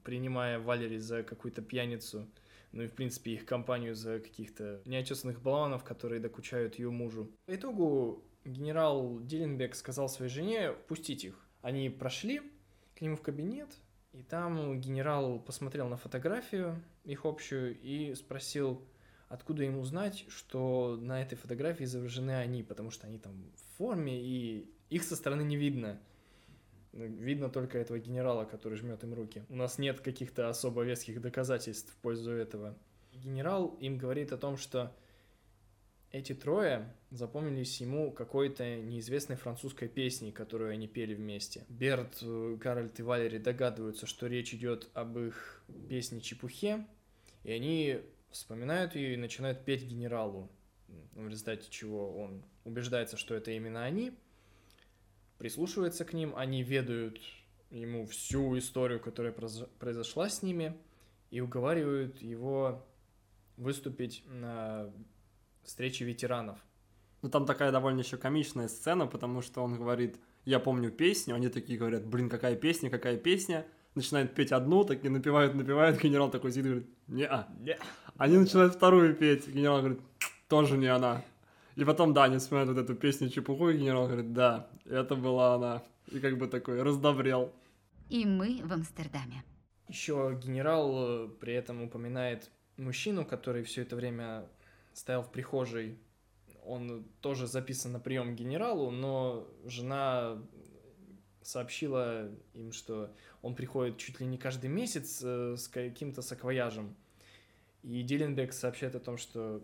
принимая Валери за какую-то пьяницу, ну и, в принципе, их компанию за каких-то неотесанных баллонов, которые докучают ее мужу. По итогу генерал Дилленбек сказал своей жене пустить их. Они прошли, к нему в кабинет, и там генерал посмотрел на фотографию, их общую, и спросил, откуда ему знать, что на этой фотографии изображены они, потому что они там в форме, и их со стороны не видно. Видно только этого генерала, который жмет им руки. У нас нет каких-то особо веских доказательств в пользу этого. Генерал им говорит о том, что эти трое запомнились ему какой-то неизвестной французской песней, которую они пели вместе. Берт, Гарольд и Валери догадываются, что речь идет об их песне «Чепухе», и они вспоминают ее и начинают петь генералу, в результате чего он убеждается, что это именно они, прислушивается к ним, они ведают ему всю историю, которая произошла с ними, и уговаривают его выступить на встречи ветеранов. Ну, там такая довольно еще комичная сцена, потому что он говорит, я помню песню, они такие говорят, блин, какая песня, какая песня, начинают петь одну, такие напевают, напевают, генерал такой сидит и говорит, не-а. Не. Они начинают вторую петь, генерал говорит, тоже не она. И потом, да, они вспоминают вот эту песню чепуху, и генерал говорит, да, это была она. И как бы такой раздобрел. И мы в Амстердаме. Еще генерал э, при этом упоминает мужчину, который все это время стоял в прихожей. Он тоже записан на прием к генералу, но жена сообщила им, что он приходит чуть ли не каждый месяц э, с каким-то саквояжем. И Дилленбек сообщает о том, что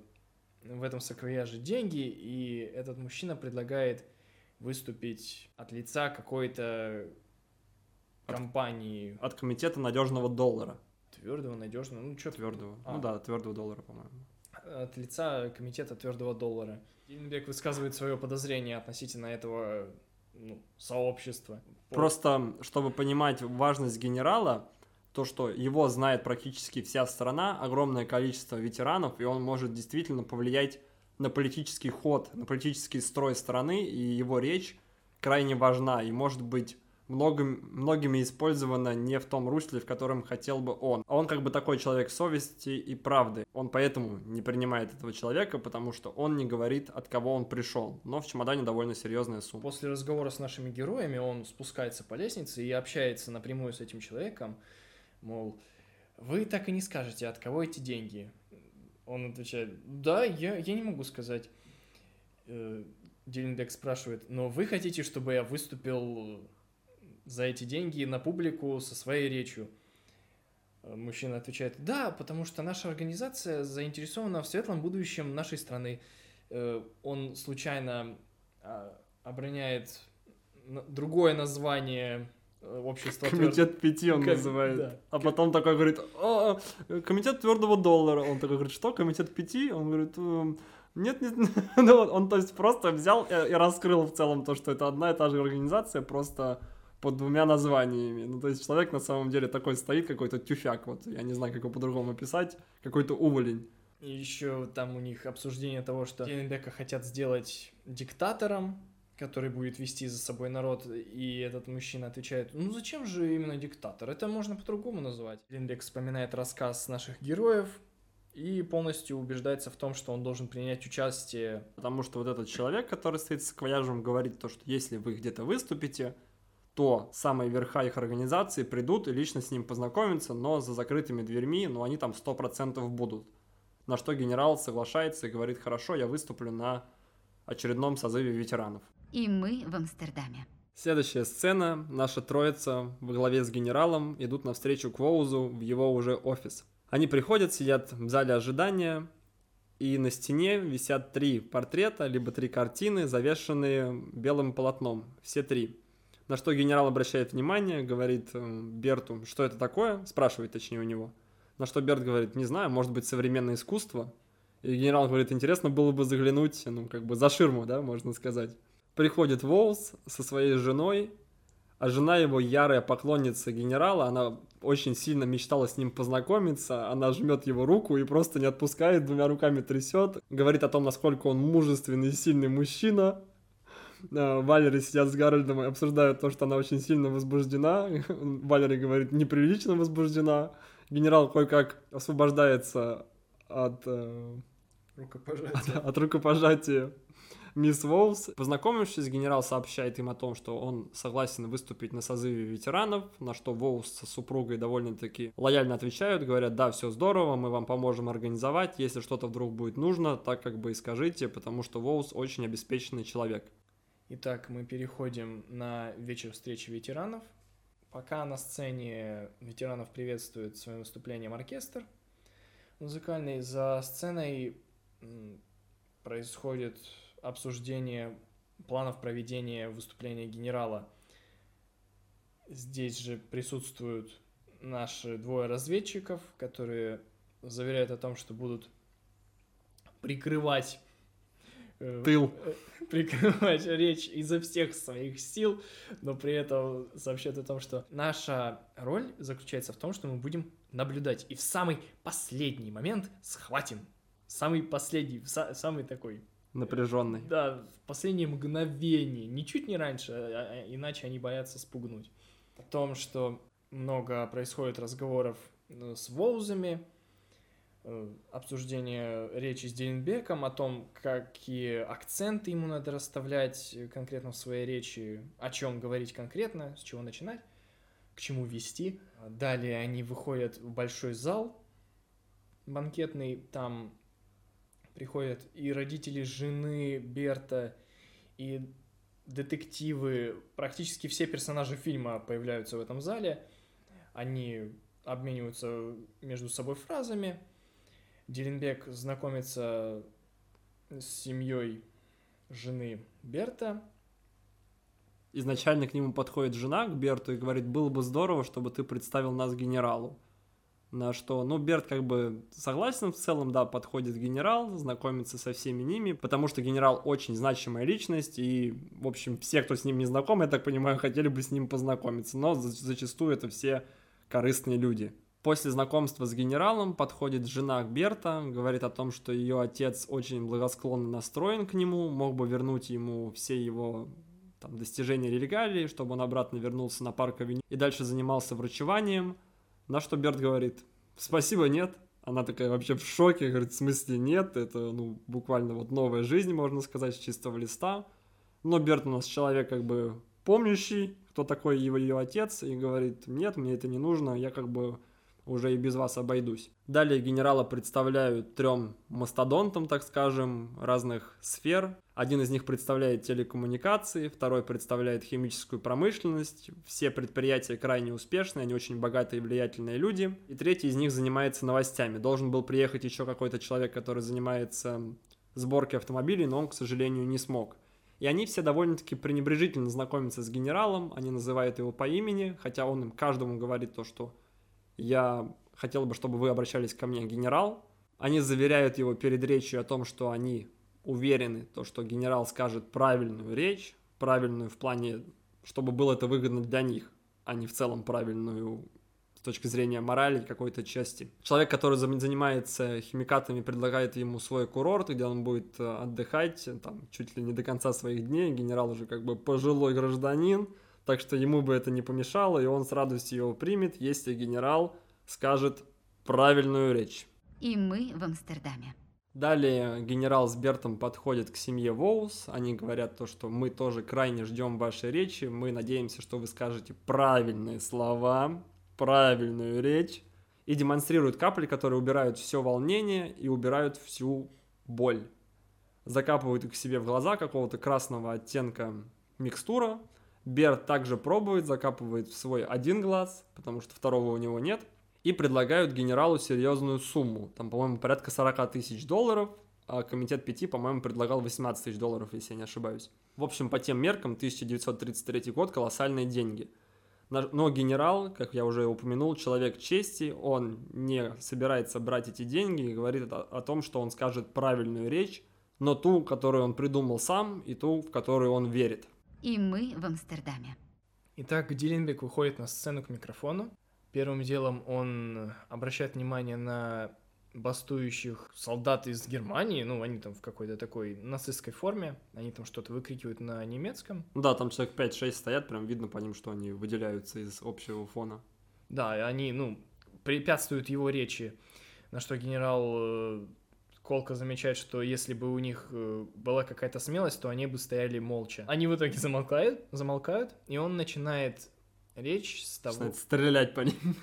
в этом саквояже деньги, и этот мужчина предлагает выступить от лица какой-то компании От комитета надежного доллара. твердого, надежного, ну что Твердого. А. Ну да, твердого доллара, по-моему. От лица комитета твердого доллара. Дилленбек высказывает свое подозрение относительно этого ну, сообщества. Просто, чтобы понимать важность генерала, то, что его знает практически вся страна, огромное количество ветеранов, и он может действительно повлиять на политический ход, на политический строй страны, и его речь крайне важна, и может быть многим, многими использована не в том русле, в котором хотел бы он. А он как бы такой человек совести и правды. Он поэтому не принимает этого человека, потому что он не говорит, от кого он пришел. Но в чемодане довольно серьезная сумма. После разговора с нашими героями он спускается по лестнице и общается напрямую с этим человеком, мол, вы так и не скажете, от кого эти деньги. Он отвечает, да, я, я не могу сказать. Э, Дилленбек спрашивает, но вы хотите, чтобы я выступил за эти деньги на публику со своей речью? Э, Мужчина отвечает, да, потому что наша организация заинтересована в светлом будущем нашей страны. Э, Он случайно а, обороняет другое название э, общества. Комитет пяти он Ком- называет. да. А потом такой говорит, «А, а, комитет твердого доллара. Он такой говорит, что, комитет пяти? Он говорит, «Эм, нет, нет. Ну, он, то есть, просто взял и раскрыл в целом то, что это одна и та же организация, просто под двумя названиями. Ну, то есть, человек на самом деле такой стоит, какой-то тюфяк, вот, я не знаю, как его по-другому описать, какой-то уволень. И еще там у них обсуждение того, что Дилленбека хотят сделать диктатором, который будет вести за собой народ, и этот мужчина отвечает, ну зачем же именно диктатор? Это можно по-другому назвать. Дилленбек вспоминает рассказ наших героев и полностью убеждается в том, что он должен принять участие Потому что вот этот человек, который стоит с квояжем, говорит то, что если вы где-то выступите, то самые верха их организации придут и лично с ним познакомятся, но за закрытыми дверьми, но они там 100% будут. На что генерал соглашается и говорит, хорошо, я выступлю на очередном созыве ветеранов. И мы в Амстердаме. Следующая сцена. Наша троица во главе с генералом идут навстречу Квоузу в его уже офис. Они приходят, сидят в зале ожидания, и на стене висят три портрета, либо три картины, завешенные белым полотном. Все три. На что генерал обращает внимание, говорит э, Берту, что это такое, спрашивает точнее у него. На что Берт говорит, не знаю, может быть современное искусство. И генерал говорит, интересно было бы заглянуть, ну, как бы за ширму, да, можно сказать. Приходит Волс со своей женой, а жена его ярая поклонница генерала, она очень сильно мечтала с ним познакомиться, она жмет его руку и просто не отпускает, двумя руками трясет, говорит о том, насколько он мужественный и сильный мужчина. А, Валери сидят с Гарольдом и обсуждают то, что она очень сильно возбуждена. Валери говорит, неприлично возбуждена. Генерал кое-как освобождается от, э, рукопожатия. от рукопожатия мисс Волс. Познакомившись, генерал сообщает им о том, что он согласен выступить на созыве ветеранов, на что Волс со супругой довольно-таки лояльно отвечают, говорят, да, все здорово, мы вам поможем организовать, если что-то вдруг будет нужно, так как бы и скажите, потому что Волс очень обеспеченный человек. Итак, мы переходим на вечер встречи ветеранов. Пока на сцене ветеранов приветствует своим выступлением оркестр музыкальный, за сценой происходит обсуждение планов проведения выступления генерала. Здесь же присутствуют наши двое разведчиков, которые заверяют о том, что будут прикрывать Тыл. э, прикрывать речь изо всех своих сил, но при этом сообщают о том, что наша роль заключается в том, что мы будем наблюдать и в самый последний момент схватим. Самый последний, са- самый такой, Напряженный. да, в последнее мгновение, ничуть не раньше, а- а- иначе они боятся спугнуть. О том, что много происходит разговоров э, с Воузами, э, обсуждение речи с Дельнбеком о том, какие акценты ему надо расставлять э, конкретно в своей речи, о чем говорить конкретно, с чего начинать, к чему вести. Далее они выходят в большой зал банкетный, там приходят и родители жены Берта, и детективы, практически все персонажи фильма появляются в этом зале. Они обмениваются между собой фразами. Дилленбек знакомится с семьей жены Берта. Изначально к нему подходит жена, к Берту, и говорит, было бы здорово, чтобы ты представил нас генералу. На что, ну, Берт как бы согласен в целом, да, подходит генерал, знакомится со всеми ними, потому что генерал очень значимая личность, и, в общем, все, кто с ним не знаком, я так понимаю, хотели бы с ним познакомиться, но зачастую это все корыстные люди. После знакомства с генералом подходит жена Берта, говорит о том, что ее отец очень благосклонно настроен к нему, мог бы вернуть ему все его там, достижения регалии, чтобы он обратно вернулся на парк авеню и дальше занимался врачеванием. На что Берт говорит, спасибо, нет. Она такая вообще в шоке, говорит, в смысле нет, это ну, буквально вот новая жизнь, можно сказать, с чистого листа. Но Берт у нас человек как бы помнящий, кто такой его ее отец, и говорит, нет, мне это не нужно, я как бы уже и без вас обойдусь. Далее генерала представляют трем мастодонтам, так скажем, разных сфер. Один из них представляет телекоммуникации, второй представляет химическую промышленность. Все предприятия крайне успешные, они очень богатые и влиятельные люди. И третий из них занимается новостями. Должен был приехать еще какой-то человек, который занимается сборкой автомобилей, но он, к сожалению, не смог. И они все довольно-таки пренебрежительно знакомятся с генералом, они называют его по имени, хотя он им каждому говорит то, что я хотел бы, чтобы вы обращались ко мне, генерал. Они заверяют его перед речью о том, что они уверены, то, что генерал скажет правильную речь, правильную в плане, чтобы было это выгодно для них, а не в целом правильную с точки зрения морали какой-то части. Человек, который занимается химикатами, предлагает ему свой курорт, где он будет э, отдыхать там, чуть ли не до конца своих дней. Генерал уже как бы пожилой гражданин, так что ему бы это не помешало, и он с радостью его примет, если генерал скажет правильную речь. И мы в Амстердаме. Далее генерал с Бертом подходит к семье Воус. Они говорят то, что мы тоже крайне ждем вашей речи. Мы надеемся, что вы скажете правильные слова, правильную речь. И демонстрируют капли, которые убирают все волнение и убирают всю боль. Закапывают их себе в глаза какого-то красного оттенка микстура, Берт также пробует, закапывает в свой один глаз, потому что второго у него нет, и предлагают генералу серьезную сумму. Там, по-моему, порядка 40 тысяч долларов, а комитет 5, по-моему, предлагал 18 тысяч долларов, если я не ошибаюсь. В общем, по тем меркам 1933 год колоссальные деньги. Но генерал, как я уже упомянул, человек чести, он не собирается брать эти деньги и говорит о том, что он скажет правильную речь, но ту, которую он придумал сам, и ту, в которую он верит. И мы в Амстердаме. Итак, Дилленбек выходит на сцену к микрофону. Первым делом он обращает внимание на бастующих солдат из Германии, ну, они там в какой-то такой нацистской форме, они там что-то выкрикивают на немецком. Да, там человек 5-6 стоят, прям видно по ним, что они выделяются из общего фона. Да, и они, ну, препятствуют его речи, на что генерал э, Колка замечает, что если бы у них э, была какая-то смелость, то они бы стояли молча. Они в итоге замолкают, замолкают, и он начинает речь с того... Начинает стрелять по ним.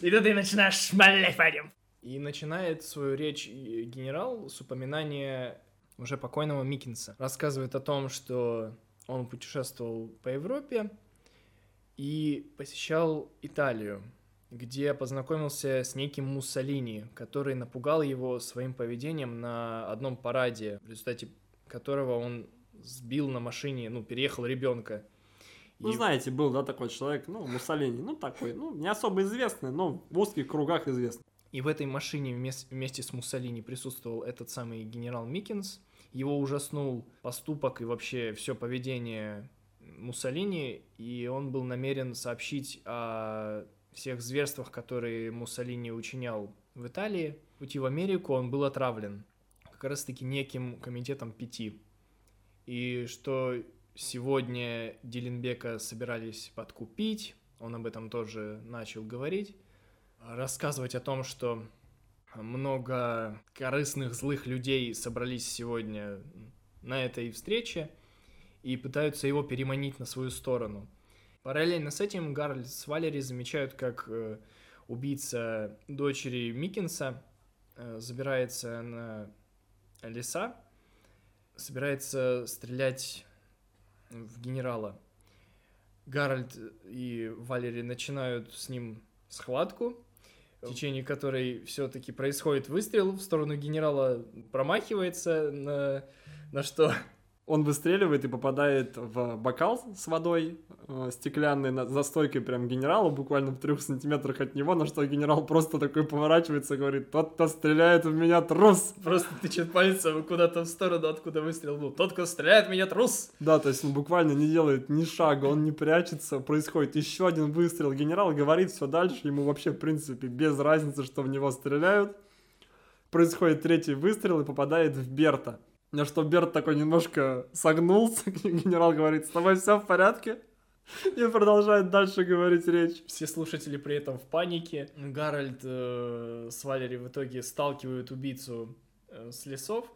И тут ты начинаешь шмалять по ним. И начинает свою речь генерал с упоминания уже покойного Микинса. Рассказывает о том, что он путешествовал по Европе и посещал Италию где познакомился с неким Муссолини, который напугал его своим поведением на одном параде, в результате которого он сбил на машине, ну, переехал ребенка. Ну, и... знаете, был, да, такой человек, ну, Муссолини, ну, такой, ну, не особо известный, но в узких кругах известный. И в этой машине вместе, вместе с Муссолини присутствовал этот самый генерал Миккенс. Его ужаснул поступок и вообще все поведение Муссолини, и он был намерен сообщить о всех зверствах, которые Муссолини учинял в Италии, пути в Америку он был отравлен как раз-таки неким комитетом пяти. И что сегодня Дилленбека собирались подкупить, он об этом тоже начал говорить, рассказывать о том, что много корыстных злых людей собрались сегодня на этой встрече и пытаются его переманить на свою сторону – Параллельно с этим Гарольд с Валери замечают, как э, убийца дочери Миккенса э, забирается на леса, собирается стрелять в генерала. Гарольд и Валери начинают с ним схватку, в течение которой все-таки происходит выстрел в сторону генерала, промахивается на, на что Он выстреливает и попадает в бокал с водой э, стеклянный на- за стойкой прям генерала, буквально в трех сантиметрах от него, на что генерал просто такой поворачивается и говорит, тот, кто стреляет в меня, трус! просто тычет пальцем куда-то в сторону, откуда выстрел был. Тот, кто стреляет в меня, трус! Да, то есть он буквально не делает ни шага, он не прячется, происходит еще один выстрел, генерал говорит все дальше, ему вообще, в принципе, без разницы, что в него стреляют. Происходит третий выстрел и попадает в Берта. На что Берт такой немножко согнулся, генерал говорит, с тобой все в порядке? И продолжает дальше говорить речь. Все слушатели при этом в панике. Гарольд э, с Валери в итоге сталкивают убийцу э, с лесов.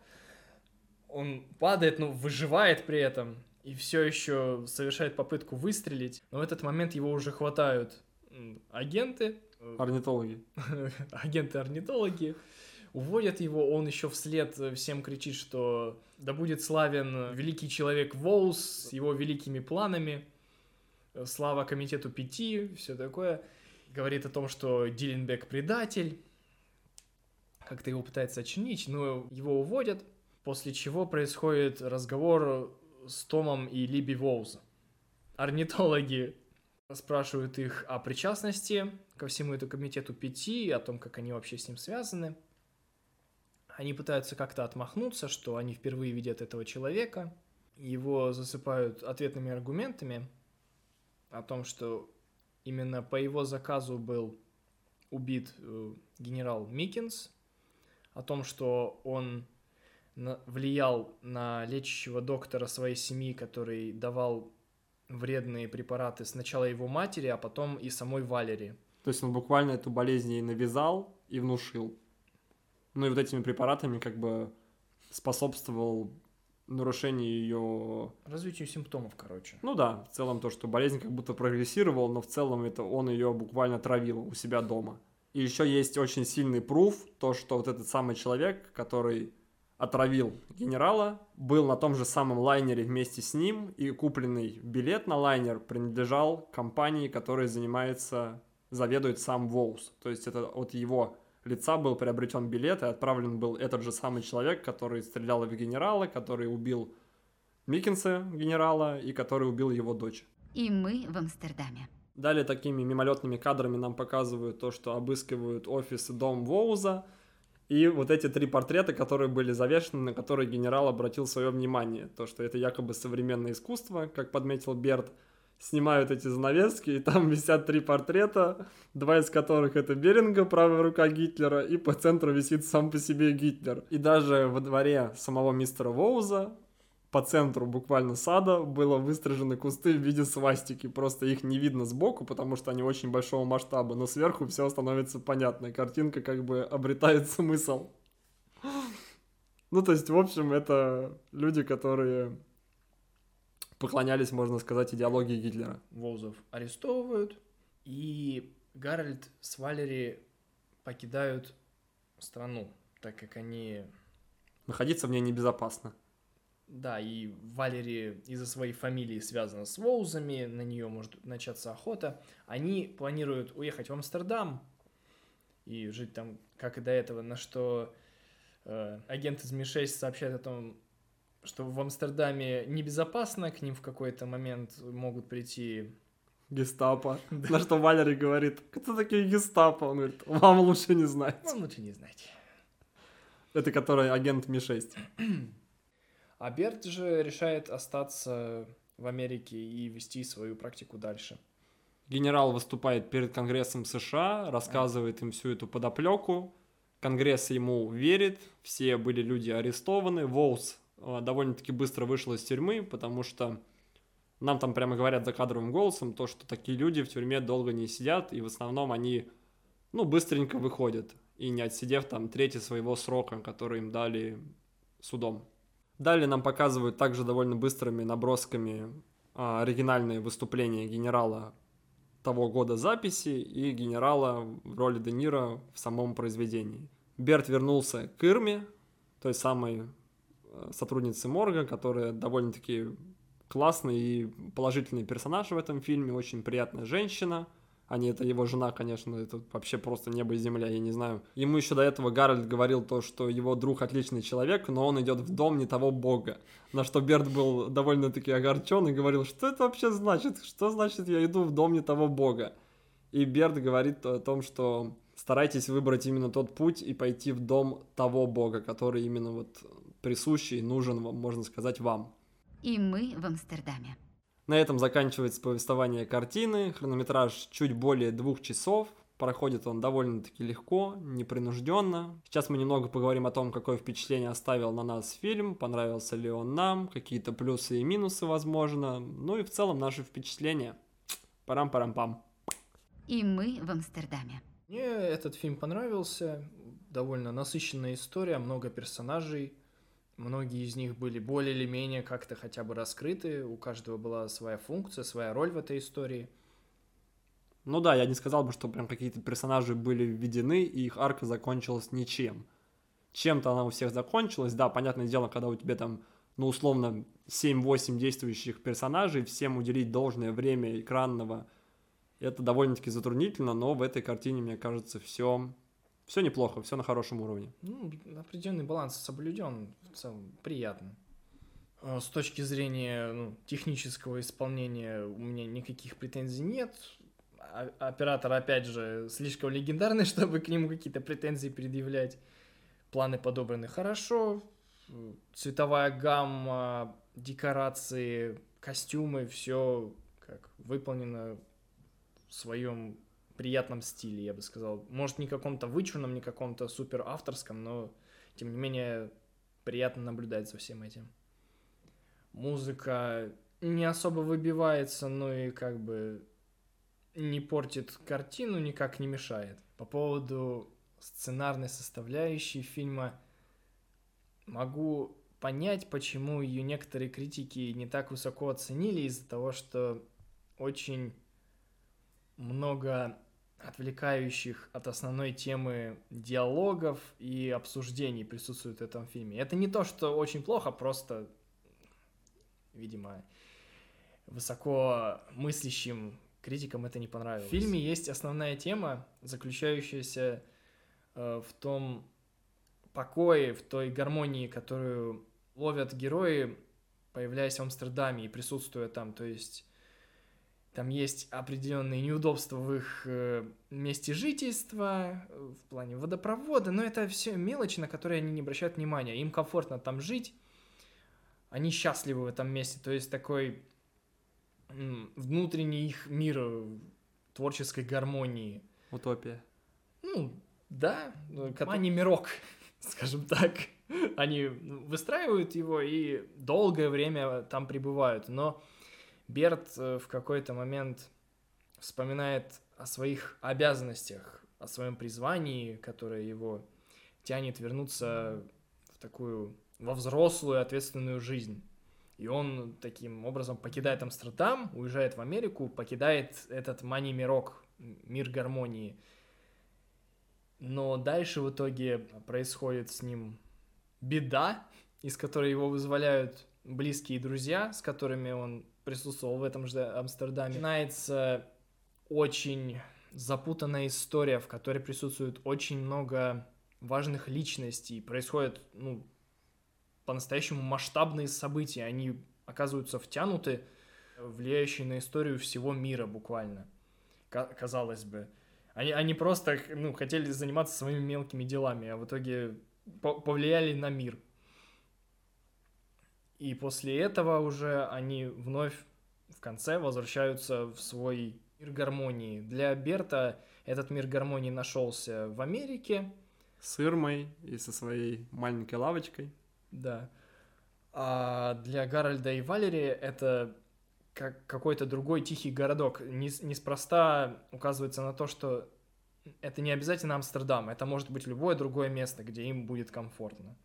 Он падает, но выживает при этом. И все еще совершает попытку выстрелить. Но в этот момент его уже хватают агенты. Орнитологи. агенты-орнитологи, уводят его, он еще вслед всем кричит, что да будет славен великий человек Воус с его великими планами, слава комитету пяти, все такое. Говорит о том, что Дилленбек предатель, как-то его пытается очинить, но его уводят, после чего происходит разговор с Томом и Либи Воуза. Орнитологи спрашивают их о причастности ко всему этому комитету пяти, о том, как они вообще с ним связаны. Они пытаются как-то отмахнуться, что они впервые видят этого человека. Его засыпают ответными аргументами о том, что именно по его заказу был убит э, генерал Микинс, о том, что он влиял на лечащего доктора своей семьи, который давал вредные препараты сначала его матери, а потом и самой Валери. То есть он буквально эту болезнь ей навязал и внушил. Ну и вот этими препаратами как бы способствовал нарушению ее... Развитию симптомов, короче. Ну да, в целом то, что болезнь как будто прогрессировала, но в целом это он ее буквально травил у себя дома. И еще есть очень сильный пруф, то, что вот этот самый человек, который отравил генерала, был на том же самом лайнере вместе с ним, и купленный билет на лайнер принадлежал компании, которая занимается, заведует сам Воус. То есть это от его лица был приобретен билет, и отправлен был этот же самый человек, который стрелял в генерала, который убил Миккенса, генерала, и который убил его дочь. И мы в Амстердаме. Далее такими мимолетными кадрами нам показывают то, что обыскивают офис и дом Воуза, и вот эти три портрета, которые были завешены, на которые генерал обратил свое внимание. То, что это якобы современное искусство, как подметил Берт, снимают эти занавески, и там висят три портрета, два из которых это Беринга, правая рука Гитлера, и по центру висит сам по себе Гитлер. И даже во дворе самого мистера Воуза по центру буквально сада было выстрижены кусты в виде свастики. Просто их не видно сбоку, потому что они очень большого масштаба, но сверху все становится понятно. Картинка как бы обретает смысл. Ну, то есть, в общем, это люди, которые поклонялись, можно сказать, идеологии Гитлера. Воузов арестовывают, и Гарольд с Валери покидают страну, так как они... Находиться в ней небезопасно. Да, и Валери из-за своей фамилии связана с Воузами, на нее может начаться охота. Они планируют уехать в Амстердам и жить там, как и до этого, на что э, агент из Ми-6 сообщает о том, что в Амстердаме небезопасно, к ним в какой-то момент могут прийти Гестапо. На что Валерий говорит, кто такие гестапо? Он говорит, вам лучше не знать. Вам лучше не знать. Это который агент Ми-6. А Берт же решает остаться в Америке и вести свою практику дальше. Генерал выступает перед Конгрессом США, рассказывает им всю эту подоплеку. Конгресс ему верит, все были люди арестованы. Воус э, довольно-таки быстро вышел из тюрьмы, потому что нам там прямо говорят за кадровым голосом, то, что такие люди в тюрьме долго не сидят, и в основном они, ну, быстренько выходят, и не отсидев там трети своего срока, который им дали судом. Далее нам показывают также довольно быстрыми набросками а, оригинальные выступления генерала того года записи и генерала в роли Де Ниро в самом произведении. Берт вернулся к Ирме, той самой э, сотрудницы морга, которая довольно-таки классный и положительный персонаж в этом фильме, очень приятная женщина. А не это его жена, конечно, это вообще просто небо и земля, я не знаю. Ему еще до этого Гарольд говорил то, что его друг отличный человек, но он идет в дом не того бога. На что Берт был довольно-таки огорчен и говорил, что это вообще значит? Что значит я иду в дом не того бога? И Берт говорит о том, что старайтесь выбрать именно тот путь и пойти в дом того бога, который именно вот присущий, нужен вам, можно сказать, вам. И мы в Амстердаме. На этом заканчивается повествование картины. Хронометраж чуть более двух часов. Проходит он довольно-таки легко, непринужденно. Сейчас мы немного поговорим о том, какое впечатление оставил на нас фильм, понравился ли он нам, какие-то плюсы и минусы, возможно. Ну и в целом наши впечатления. Парам-парам-пам. И мы в Амстердаме. Мне этот фильм понравился. Довольно насыщенная история, много персонажей. Многие из них были более или менее как-то хотя бы раскрыты, у каждого была своя функция, своя роль в этой истории. Ну да, я не сказал бы, что прям какие-то персонажи были введены, и их арка закончилась ничем. Чем-то она у всех закончилась, да, понятное дело, когда у тебя там, ну, условно, 7-8 действующих персонажей, всем уделить должное время экранного, это довольно-таки затруднительно, но в этой картине, мне кажется, все все неплохо, все на хорошем уровне. Ну, определенный баланс соблюден, в целом приятно. А, с точки зрения ну, технического исполнения у меня никаких претензий нет. А, оператор, опять же, слишком легендарный, чтобы к нему какие-то претензии предъявлять. Планы подобраны хорошо. Цветовая гамма, декорации, костюмы, все как выполнено в своем приятном стиле, я бы сказал. Может, не каком-то вычурном, не каком-то супер авторском, но, тем не менее, приятно наблюдать за всем этим. Музыка не особо выбивается, но и как бы не портит картину, никак не мешает. По поводу сценарной составляющей фильма могу понять, почему ее некоторые критики не так высоко оценили из-за того, что очень много отвлекающих от основной темы диалогов и обсуждений присутствует в этом фильме. Это не то, что очень плохо, просто, видимо, высоко мыслящим критикам это не понравилось. В фильме есть основная тема, заключающаяся э, в том покое, в той гармонии, которую ловят герои, появляясь в Амстердаме и присутствуя там. То есть там есть определенные неудобства в их э, месте жительства, э, в плане водопровода, но это все мелочи, на которые они не обращают внимания. Им комфортно там жить, они счастливы в этом месте. То есть такой внутренний их мир творческой гармонии. Утопия. Ну, да, они мирок, скажем так. Они выстраивают его и долгое время там пребывают, но Берт э, в какой-то момент вспоминает о своих обязанностях, о своем призвании, которое его тянет вернуться в такую, во взрослую ответственную жизнь. И он таким образом покидает Амстердам, уезжает в Америку, покидает этот мани-мирок, мир гармонии. Но дальше в итоге происходит с ним беда, из которой его вызволяют близкие друзья, с которыми он присутствовал в этом же Амстердаме. Начинается очень запутанная история, в которой присутствует очень много важных личностей. Происходят, ну, по-настоящему масштабные события. Они оказываются втянуты, влияющие на историю всего мира буквально, казалось бы. Они, они просто ну, хотели заниматься своими мелкими делами, а в итоге повлияли на мир. И после этого уже они вновь в конце возвращаются в свой мир гармонии. Для Берта этот мир гармонии нашелся в Америке. С Ирмой и со своей маленькой лавочкой. Да. А для Гарольда и Валери это как какой-то другой тихий городок. Неспроста указывается на то, что это не обязательно Амстердам, это может быть любое другое место, где им будет комфортно.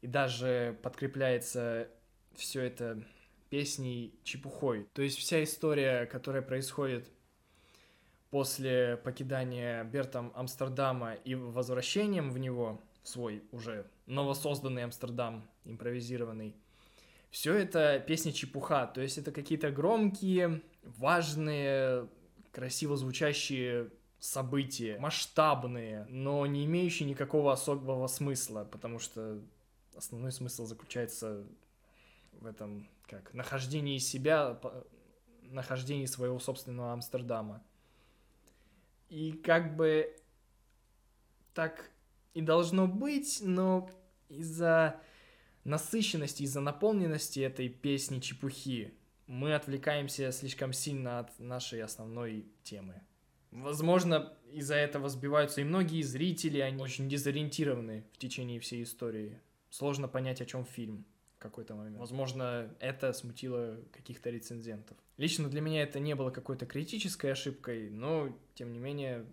И даже подкрепляется все это песней чепухой. То есть вся история, которая происходит после покидания Бертом Амстердама и возвращением в него, свой уже новосозданный Амстердам, импровизированный. Все это песня чепуха, то есть это какие-то громкие, важные, красиво звучащие события, масштабные, но не имеющие никакого особого смысла, потому что основной смысл заключается в этом, как, нахождении себя, нахождении своего собственного Амстердама. И как бы так и должно быть, но из-за насыщенности, из-за наполненности этой песни чепухи мы отвлекаемся слишком сильно от нашей основной темы. Возможно, из-за этого сбиваются и многие зрители, они очень дезориентированы в течение всей истории. Сложно понять, о чем фильм в какой-то момент. Возможно, это смутило каких-то рецензентов. Лично для меня это не было какой-то критической ошибкой, но, тем не менее,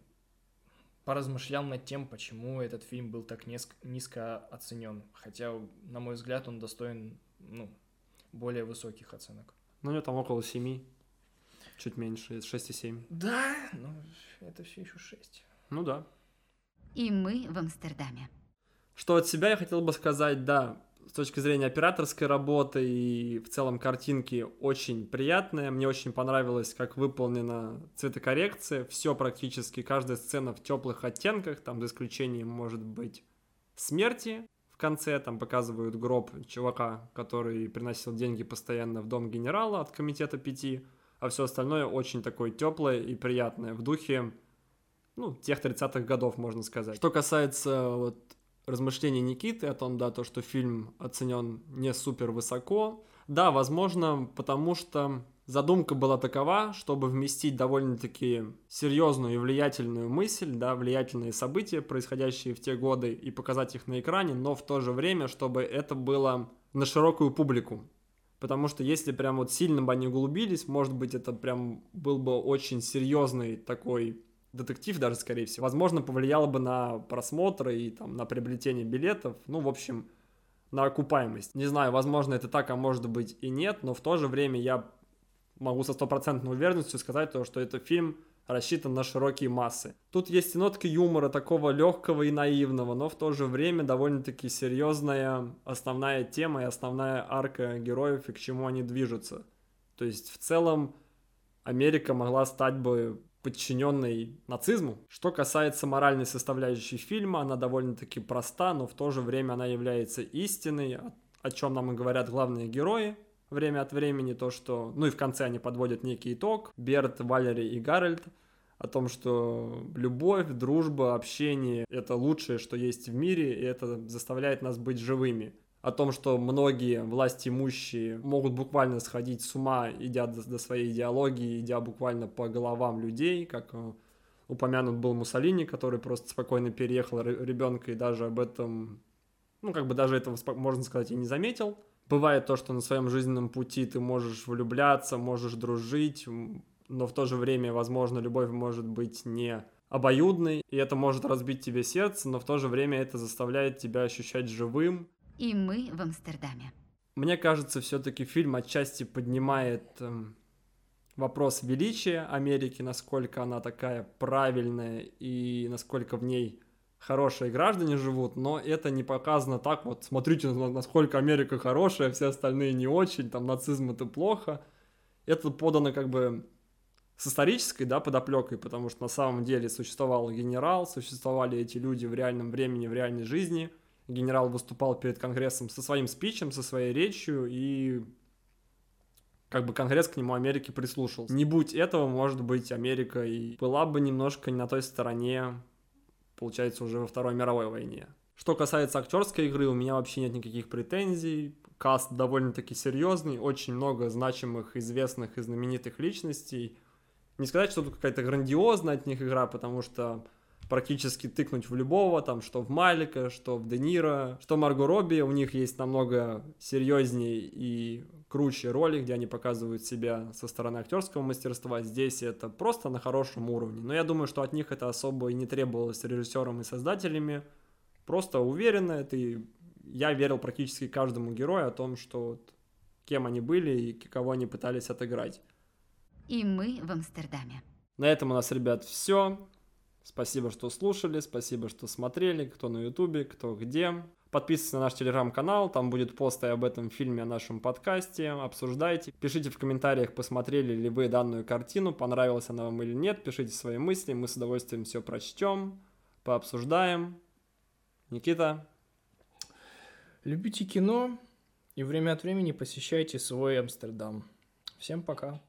поразмышлял над тем, почему этот фильм был так низко оценен. Хотя, на мой взгляд, он достоин ну, более высоких оценок. Ну, у него там около 7, чуть меньше, 6,7. Да, но это все еще 6. Ну да. И мы в Амстердаме. Что от себя я хотел бы сказать, да, с точки зрения операторской работы и в целом картинки очень приятная. Мне очень понравилось, как выполнена цветокоррекция. Все практически, каждая сцена в теплых оттенках, там за исключением может быть смерти. В конце там показывают гроб чувака, который приносил деньги постоянно в дом генерала от комитета пяти, а все остальное очень такое теплое и приятное в духе ну, тех 30-х годов, можно сказать. Что касается вот размышления Никиты о том, да, то, что фильм оценен не супер высоко. Да, возможно, потому что задумка была такова, чтобы вместить довольно-таки серьезную и влиятельную мысль, да, влиятельные события, происходящие в те годы, и показать их на экране, но в то же время, чтобы это было на широкую публику. Потому что если прям вот сильно бы они углубились, может быть, это прям был бы очень серьезный такой детектив даже, скорее всего, возможно, повлияло бы на просмотры и там на приобретение билетов, ну, в общем, на окупаемость. Не знаю, возможно, это так, а может быть и нет, но в то же время я могу со стопроцентной уверенностью сказать то, что это фильм рассчитан на широкие массы. Тут есть и нотки юмора, такого легкого и наивного, но в то же время довольно-таки серьезная основная тема и основная арка героев и к чему они движутся. То есть в целом Америка могла стать бы подчиненной нацизму. Что касается моральной составляющей фильма, она довольно-таки проста, но в то же время она является истиной, о чем нам и говорят главные герои время от времени, то, что... Ну и в конце они подводят некий итог. Берт, Валери и Гарольд о том, что любовь, дружба, общение — это лучшее, что есть в мире, и это заставляет нас быть живыми о том, что многие власть имущие могут буквально сходить с ума, идя до, до своей идеологии, идя буквально по головам людей, как э, упомянут был Муссолини, который просто спокойно переехал ребенка и даже об этом, ну, как бы даже этого, можно сказать, и не заметил. Бывает то, что на своем жизненном пути ты можешь влюбляться, можешь дружить, но в то же время, возможно, любовь может быть не обоюдной, и это может разбить тебе сердце, но в то же время это заставляет тебя ощущать живым, и мы в Амстердаме. Мне кажется, все-таки фильм отчасти поднимает э, вопрос величия Америки, насколько она такая правильная и насколько в ней хорошие граждане живут, но это не показано так вот, смотрите, насколько Америка хорошая, все остальные не очень, там нацизм это плохо. Это подано как бы с исторической, да, подоплекой, потому что на самом деле существовал генерал, существовали эти люди в реальном времени, в реальной жизни – генерал выступал перед Конгрессом со своим спичем, со своей речью, и как бы Конгресс к нему Америки прислушался. Не будь этого, может быть, Америка и была бы немножко не на той стороне, получается, уже во Второй мировой войне. Что касается актерской игры, у меня вообще нет никаких претензий. Каст довольно-таки серьезный, очень много значимых, известных и знаменитых личностей. Не сказать, что тут какая-то грандиозная от них игра, потому что практически тыкнуть в любого, там, что в Малика, что в Де Ниро, что Марго Робби, у них есть намного серьезнее и круче роли, где они показывают себя со стороны актерского мастерства. Здесь это просто на хорошем уровне. Но я думаю, что от них это особо и не требовалось режиссером и создателями. Просто уверенно, это и я верил практически каждому герою о том, что вот, кем они были и кого они пытались отыграть. И мы в Амстердаме. На этом у нас, ребят, все. Спасибо, что слушали, спасибо, что смотрели, кто на ютубе, кто где. Подписывайтесь на наш телеграм-канал, там будет пост и об этом фильме, о нашем подкасте, обсуждайте. Пишите в комментариях, посмотрели ли вы данную картину, понравилась она вам или нет, пишите свои мысли, мы с удовольствием все прочтем, пообсуждаем. Никита? Любите кино и время от времени посещайте свой Амстердам. Всем пока.